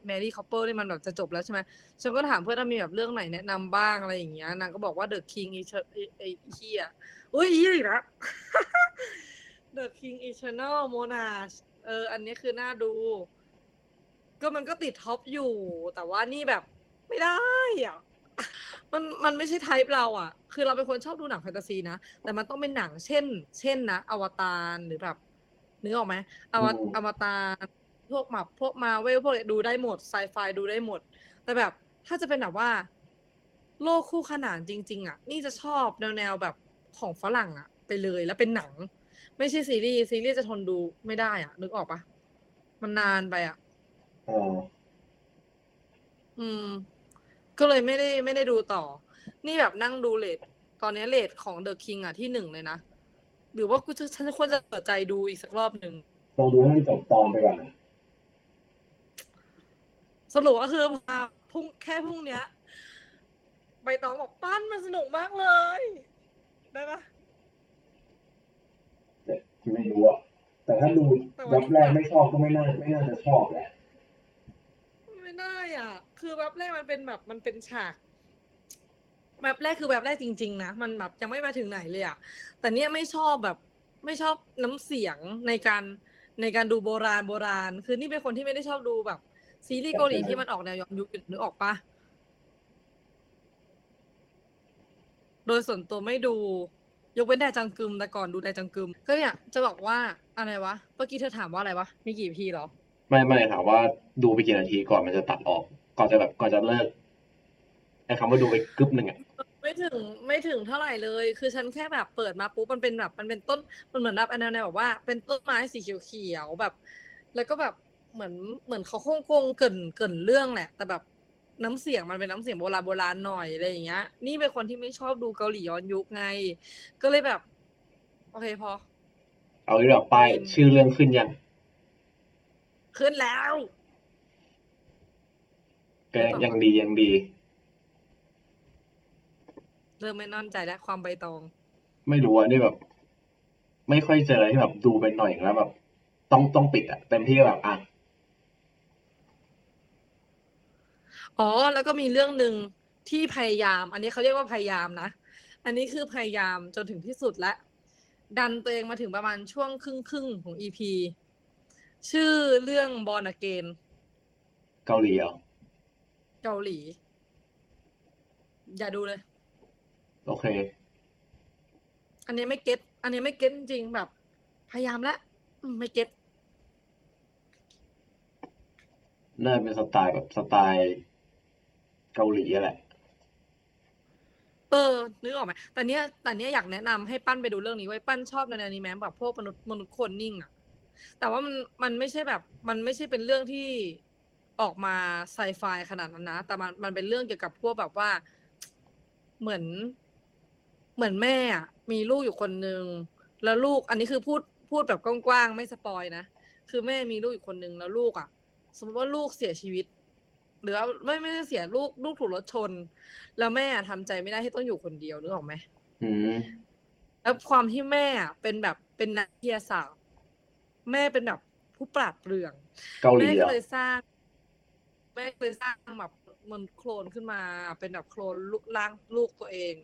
Mary Couple นี่มันแบบจะจบแล้วใช่ไหมฉันก็ถามเพื่อนว่ามีแบบเรื่องไหนแนะนำบ้างอะไรอย่างเงี้ยนางก็บอกว่า The King อีไอไอ้เหี้ยอุ้ยเหี้ยอีกแล้ว The King Eternal Monarch เออ อันนี้คือน่าดู ก็มันก็ติด top อยู่ แต่ว่านี่แบบไม่ได้อะมันมันไม่ใช่ type เราอะ คือเราเป็นคนชอบดูหนังแฟนตาซีนะ แต่มันต้องเป็นหนังเช่น เช่นนะ อวตารหรือแบบนึกออกไหมอวอืมอวตารพวกแบบพวกมาเวลพวกเนี้ยดูได้หมดไซไฟดูได้หมด แต่แบบถ้าจะเป็นแบบว่า โลกคู่ขนานจริง ๆ อะ นี่จะชอบแนวแนวๆแบบของฝรั่งอะ ไปเลยแล้วเป็นหนัง ไม่ใช่ซีรีส์ซีรีส์จะทนดูไม่ได้อะ นึกออกปะมันนานไปอะ อ๋ออืม ก็เลยไม่ได้ไม่ได้ดูต่อ นี่แบบนั่งดูเลทตอนนี้เลทของเดอะคิงอะที่หนึ่งเลยนะ หรือว่ากูจะฉันควรจะเปิดใจดูอีกสักรอบหนึ่งลองดูให้มันจบตอนไปก่อนนะสรุปก็คือมาพรุ่งแค่พรุ่งเนี้ยใบตองบอกปั้นมันสนุกมากเลย ได้ปะแต่ไม่รู้อะแต่ถ้าดูยับแรกไม่ชอบก็ไม่น่าไม่น่าจะชอบแหละ ได้อะ คือแบบแรกมันเป็นแบบมันเป็นฉากแบบแรกคือแบบแรกจริง ๆ นะ มันแบบยังไม่มาถึงไหนเลยอะ แต่เนี้ยไม่ชอบแบบไม่ชอบน้ำเสียงในการในการดูโบราณโบราณ คือนี่เป็นคนที่ไม่ได้ชอบดูแบบ ซีรีส์เกาหลีที่มันออกแนวย้อนยุคนึกออกปะโดยส่วนตัวไม่ดู ยกเว้นแดจังกึมแต่ก่อนดูแดจังกึม ก็เนี่ยจะบอกว่าอะไรวะ เมื่อกี้เธอถามว่าอะไรวะ มีกี่พีหรอ ไม่ไม่ถามว่าดูไปกี่นาทีก่อนมันจะตัดออก ก่อนจะแบบก่อนจะเลิกไอ้คำว่าดูไปกึ๊บหนึ่งอะไม่ถึงไม่ถึงเท่าไหร่เลย คือฉันแค่แบบเปิดมาปุ๊บมันเป็นแบบมันเป็นต้นมันเหมือนแบบอันนั้นแบบว่า เป็นต้นไม้สีเขียวๆแบบ แล้วก็แบบเหมือนเหมือนเขาคงคงเกรินเกรินเรื่องแหละ แต่แบบน้ำเสียงมันเป็นน้ำเสียงโบราณโบราณหน่อยอะไรอย่างเงี้ย นี่เป็นคนที่ไม่ชอบดูเกาหลีย้อนยุคไง ก็เลยแบบ โอเคพอ เอาที่แบบป้ายชื่อเรื่องขึ้นยัง ขึ้นแล้วก็ยังดียังดี เริ่มไม่มั่นใจแล้วความใบตอง ไม่รู้อะนี่แบบ ไม่ค่อยเจอที่แบบดูไปหน่อยแล้วแบบต้องต้องปิดอะเต็มที่แบบอะอ๋อ แล้วก็มีเรื่องหนึ่งที่พยายาม อันนี้เขาเรียกว่าพยายามนะ อันนี้คือพยายามจนถึงที่สุดแล้ว ดันตัวเองมาถึงประมาณช่วงครึ่งครึ่งๆของ EP ชื่อเรื่องบอลเกนเกาหลีเหรอเกาหลี อย่าดูเลย โอเค อันนี้ไม่เก็ตอันนี้ไม่เก็ตจริงๆแบบ พยายามแล้วอืมไม่เก็ตน่าเป็นสไตล์แบบสไตล์เกาหลีอะแหละ เออ นึกออกไหมแต่เนี้ยแต่เนี้ยอยากแนะนำให้ปั้นไปดูเรื่องนี้ไว้ยปั้นชอบในนี้แม้แบบพวกมนุษย์มนุษย์คนนิ่งอะ แต่ว่ามันมันไม่ใช่แบบ มันไม่ใช่เป็นเรื่องที่ออกมาไซไฟขนาดนั้นนะแต่มันมันเป็นเรื่องเกี่ยวกับพวกแบบว่า เหมือน เหมือนแม่อะมีลูกอยู่คนนึงแล้วลูก อันนี้คือพูดพูดแบบกว้างๆไม่สปอยนะคือแม่มีลูกอยู่คนนึงแล้วลูกอะ สมมติว่าลูกเสียชีวิต หรือว่าไม่ไม่ได้เสียลูกลูกถูกรถชน แล้วแม่อะทำใจไม่ได้ที่ต้องอยู่คนเดียวนึกออกไหม อืม แล้วความที่แม่อะเป็นแบบเป็นนักวิทยาศาสตร์ แม่เป็นแบบผู้ปราดเปรื่องเกาหลีแม่เหรก็อเลยสร้างแม่ก็เลยสร้างแบบมันโคลนขึ้นมา เป็นแบบโคลนลูกร่างลูกตัวเอง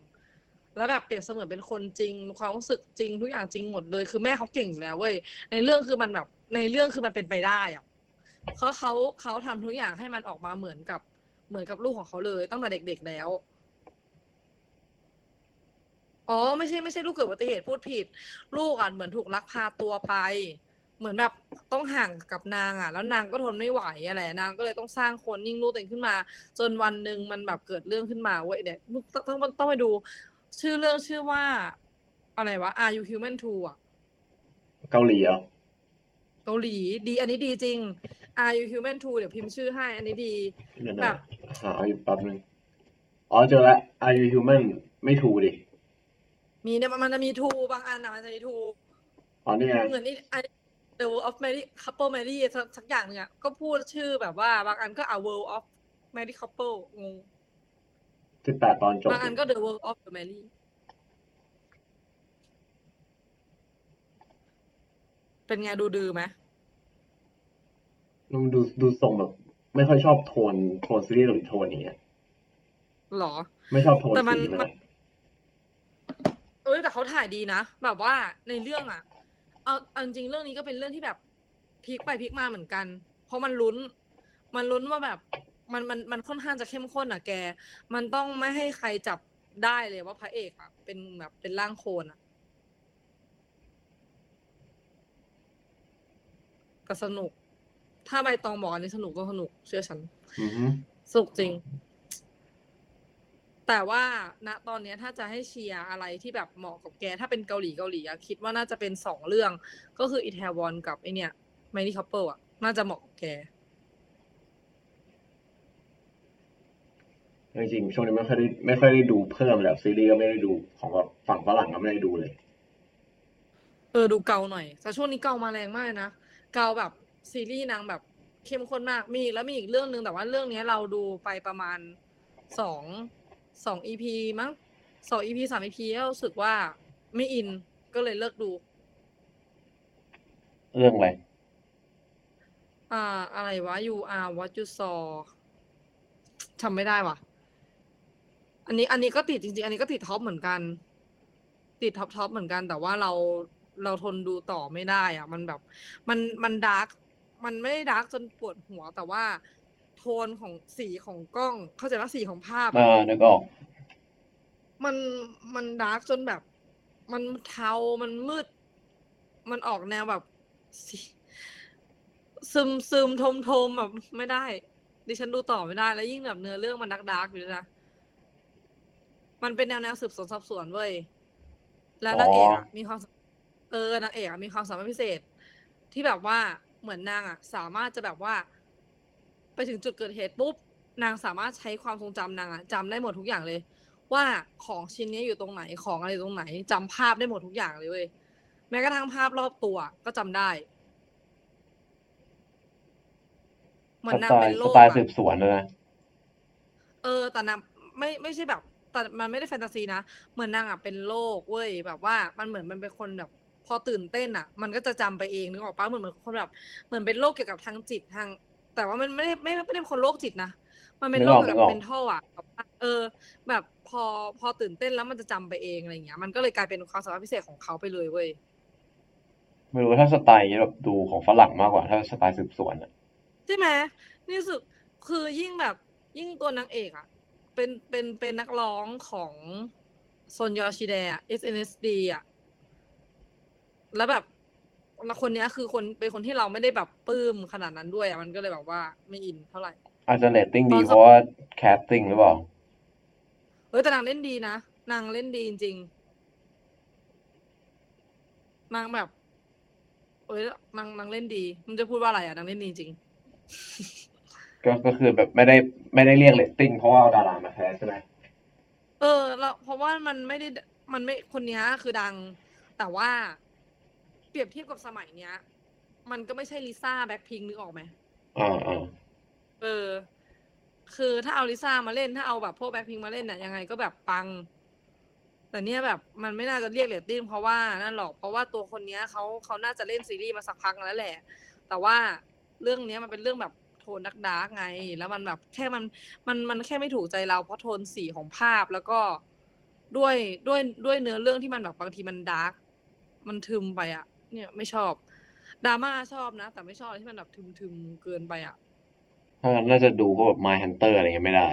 แล้วแบบเปรียบเสมือนเป็นคนจริงความรู้สึกจริงทุกอย่างจริงหมดเลย คือแม่เขาเก่งอยู่แล้วเว้ยในเรื่องคือมันแบบในเรื่องคือมันเป็นไปได้อะเขาเขาเขาทำทุกอย่างให้มันออกมาเหมือนกับเหมือนกับลูกของเขาเลยตั้งแต่เด็กๆแล้วอ๋อไม่ใช่ไม่ใช่ลูกเกิดอุบัติเหตุพูดผิด ลูกอะเหมือนถูกลักพาตัวไป เหมือนแบบต้องห่างกับนางอะ แล้วนางก็ทนไม่ไหวอะไรนางก็เลยต้องสร้างคนยิ่งลูกตัวเองขึ้นมา จนวันหนึ่งมันแบบเกิดเรื่องขึ้นมาเว้ยเนี่ยต้องต้องต้องต้องไปดู ชื่อเรื่องชื่อว่า อะไรวะ Are You Human Too อะเกาหลีเหรอเกาหลีดีอันนี้ดีจริง Are You Human Too เดี๋ยวพิมพ์ชื่อให้ อันนี้ดีเดี๋ยวแบนะบหาอยู่แป๊บนึงอ๋อเจอแล้ว Are you human ไม่ถูกดิมีเนี่ยมันจะมีทูบางอันอะมันจะมีทูอ๋อนี่ไงเหมือนนี่ไอ The World of Mary Couple Mary สักสักอย่างเนี่ยก็พูดชื่อแบบว่า บางอันก็ A World of Mary Couple งงสิบแปดตอนจบบางอันก็ The World of the Mary เป็นไงดูดื้อไหมมันดูดูทรงแบบ ไม่ค่อยชอบโทนโทนซีรีส์เกาหลีโทนนี้อะหรอ ไม่ชอบโทนแต่มันสีมันมันอะเอ้ยแต่เขาถ่ายดีนะ แบบว่าในเรื่องอะ เอาเอาจริงๆเรื่องนี้ก็เป็นเรื่องที่แบบพลิกไปพลิกมาเหมือนกัน เพราะมันลุ้น มันลุ้นว่าแบบมันมันมันค่อนข้างจะเข้มข้นอะแก มันต้องไม่ให้ใครจับได้เลยว่าพระเอกอะ เป็นแบบเป็นร่างโคลนอะก็สนุก ถ้าใบตองบอกอันนี้สนุกก็สนุก เชื่อฉันอือฮึสนุกจริง แต่ว่าณตอนเนี้ยถ้าจะให้เชียร์อะไรที่แบบเหมาะกับแก ถ้าเป็นเกาหลีเกาหลีอะคิดว่าน่าจะเป็นสองเรื่อง ก็คืออีแทวอนกับไอเนี่ยไมนี่คัพเปิลอะน่าจะเหมาะกับแกจริงๆช่วงนี้ไม่ค่อยได้ไม่ค่อยได้ดูเพิ่มแล้วซีรีส์ก็ไม่ได้ดูของแบบฝั่งฝรั่งก็ไม่ได้ดูเลย เออดูเกาหน่อยแต่ช่วงนี้เกามาแรงมากเลยนะเกาแบบซีรีส์นางแบบเข้มข้นมากมีอีกแล้วมีอีกเรื่องหนึ่งแต่ว่าเรื่องเนี้ยเราดูไปประมาณสอง สองอีพีมั้งสอง EP สาม EP แล้วรู้สึกว่าไม่อินก็เลยเลิกดู เรื่องอะไร อ่า อะไรวะ you are what you saw จำไม่ได้ว่ะ อันนี้ อันนี้ก็ติดจริงๆ อันนี้ก็ติด top เหมือนกัน ติด top top เหมือนกัน แต่ว่าเราเราทนดูต่อไม่ได้ อะ มันแบบ มันมัน dark มันไม่ได้ dark จนปวดหัวแต่ว่า โทนของสีของกล้อง เข้าใจว่าสีของภาพอะอ่านึกออกมันมัน dark จนแบบ มันเทา มันมืด มันออกแนวแบบสีซึมซึมทึมทึมๆแบบไม่ได้ ดิฉันดูต่อไม่ได้ แล้วยิ่งแบบเนื้อเรื่องมันดัก dark อยู่ด้วยนะมันเป็นแนวแนวสืบสวนสอบสวนเว้ยแล้วนางเอกอะมีความสเออนางเอกอะมีความสามารถพิเศษ ที่แบบว่าเหมือนนางอะสามารถจะแบบว่าไป ถึงจุดเกิดเหตุปุ๊บนางสามารถใช้ความทรงจำนางอะจำได้หมดทุกอย่างเลย ว่าของชิ้นนี้อยู่ตรงไหนของอะไรอยู่ตรงไหนจำภาพได้หมดทุกอย่างเลยเว้ยแม้กระทั่งภาพรอบตัวก็จำได้เหมือสนนางไตเป็ล์นโลสกไตล์อะสืบสวนนะนะเออ แต่นางไม่ไม่ใช่แบบ แต่มันไม่ได้แฟนตาซีนะเหมือนนางอะเป็นโรคเว้ยแบบว่ามันเหมือนมันเป็นคนแบบพอตื่นเต้นอะ มันก็จะจำไปเองนึกออกปะเหมือนเหมือนคนแบบเหมือนเป็นโรคเกี่ยวกับทางจิตทาง แต่ว่ามันไม่ได้ไม่ไม่ได้เป็นคนโรคจิตนะมันเป็นนึกโรอคอกเกี่ยวนึกอกัอบกเป็นท่ออะแบบว่าเออ แบบพอพอตื่นเต้นแล้วมันจะจำไปเองอะไรเงี้ย มันก็เลยกลายเป็นความสามารถพิเศษของเขาไปเลยเว้ยไม่รู้ว่าถ้าสไตล์นี้แบบดูของฝรั่งมากกว่า ถ้าสไตล์สืบสวนอะใช่ไหมนี่รู้สึกคือยิ่งแบบยิ่งตัวนางเอกอะเป็นเป็นเป็นนักร้องของซอนยอชิเดะ SNSD อะแล้วแบบแล้ว คนเนี้ยคือคนเป็นคนที่เราไม่ได้แบบปลื้มขนาดนั้นด้วยอะมันก็เลยแบบว่าไม่อินเท่าไหร่อาจจะเรตติ้งดีตอนเพราะว่า casting หรือเปล่าเฮ้ยแต่นางเล่นดีนะนางเล่นดีจริงๆนางแบบเอ้ยนางนางเล่นดีมันจะพูดว่าอะไรอะนางเล่นดีจริงก็ก็คือแบบไม่ได้ไม่ได้เรียกเรตติ้งเพราะว่าเอาดารามา cast ใช่ไหมเออ แล้วเพราะว่ามันไม่ได้มันไม่คนเนี้ยคือดัง แต่ว่า เปรียบเทียบกับสมัยเนี้ย มันก็ไม่ใช่ลิซ่าแบ็คพิงนึกออกไหมอ่าอ่าเออ คือถ้าเอาลิซ่ามาเล่นถ้าเอาแบบพวกแบ็คพิงมาเล่นเนี่ยยังไงก็แบบปัง แต่เนี้ยแบบมันไม่น่าจะเรียกเรตติ้งเพราะว่านั่นหรอกเพราะว่าตัวคนเนี้ยเขาเขาน่าจะเล่นซีรีส์มาสักพักแล้วแหละ แต่ว่าเรื่องเนี้ยมันเป็นเรื่องแบบโทน dark dark ไง แล้วมันแบบแค่มันมันมันแค่ไม่ถูกใจเราเพราะโทนสีของภาพแล้วก็ด้วยด้วยด้วยเนื้อเรื่องที่มันแบบบางทีมันดาร์กมันทึมไปอะ เนี่ยไม่ชอบดราม่าชอบนะ แต่ไม่ชอบที่มันแบบทึมทึมๆเกินไปอะถ้างั้นน่าจะดูพวกแบบ My Hunter อะไรเงี้ยไม่ได้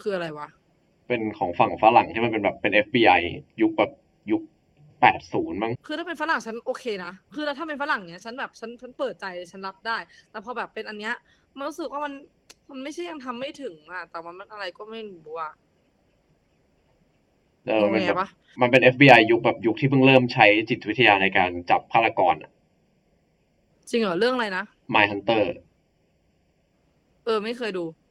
คืออะไรวะ เป็นของฝั่งฝรั่งที่มันเป็นแบบเป็น FBI ยุคแบบยุคแปดศูนย์มั้ง คือถ้าเป็นฝรั่งฉันโอเคนะ คือถ้าเป็นฝรั่งเนี้ยฉันแบบฉันฉันเปิดใจฉันรับได้ แต่พอแบบเป็นอันเนี้ยมันรู้สึกว่ามันมันไม่ใช่ยังทำไม่ถึงอะแต่ว่ามันอะไรก็ไม่รู้อะ เออโอมันเคแบบปะมันเป็น FBI ยุคแบบยุคที่เพิ่งเริ่มใช้จิตวิทยาในการจับฆาตกรอะจริงเหรอ เรื่องอะไรนะ My Hunter เออ ไม่เคยดู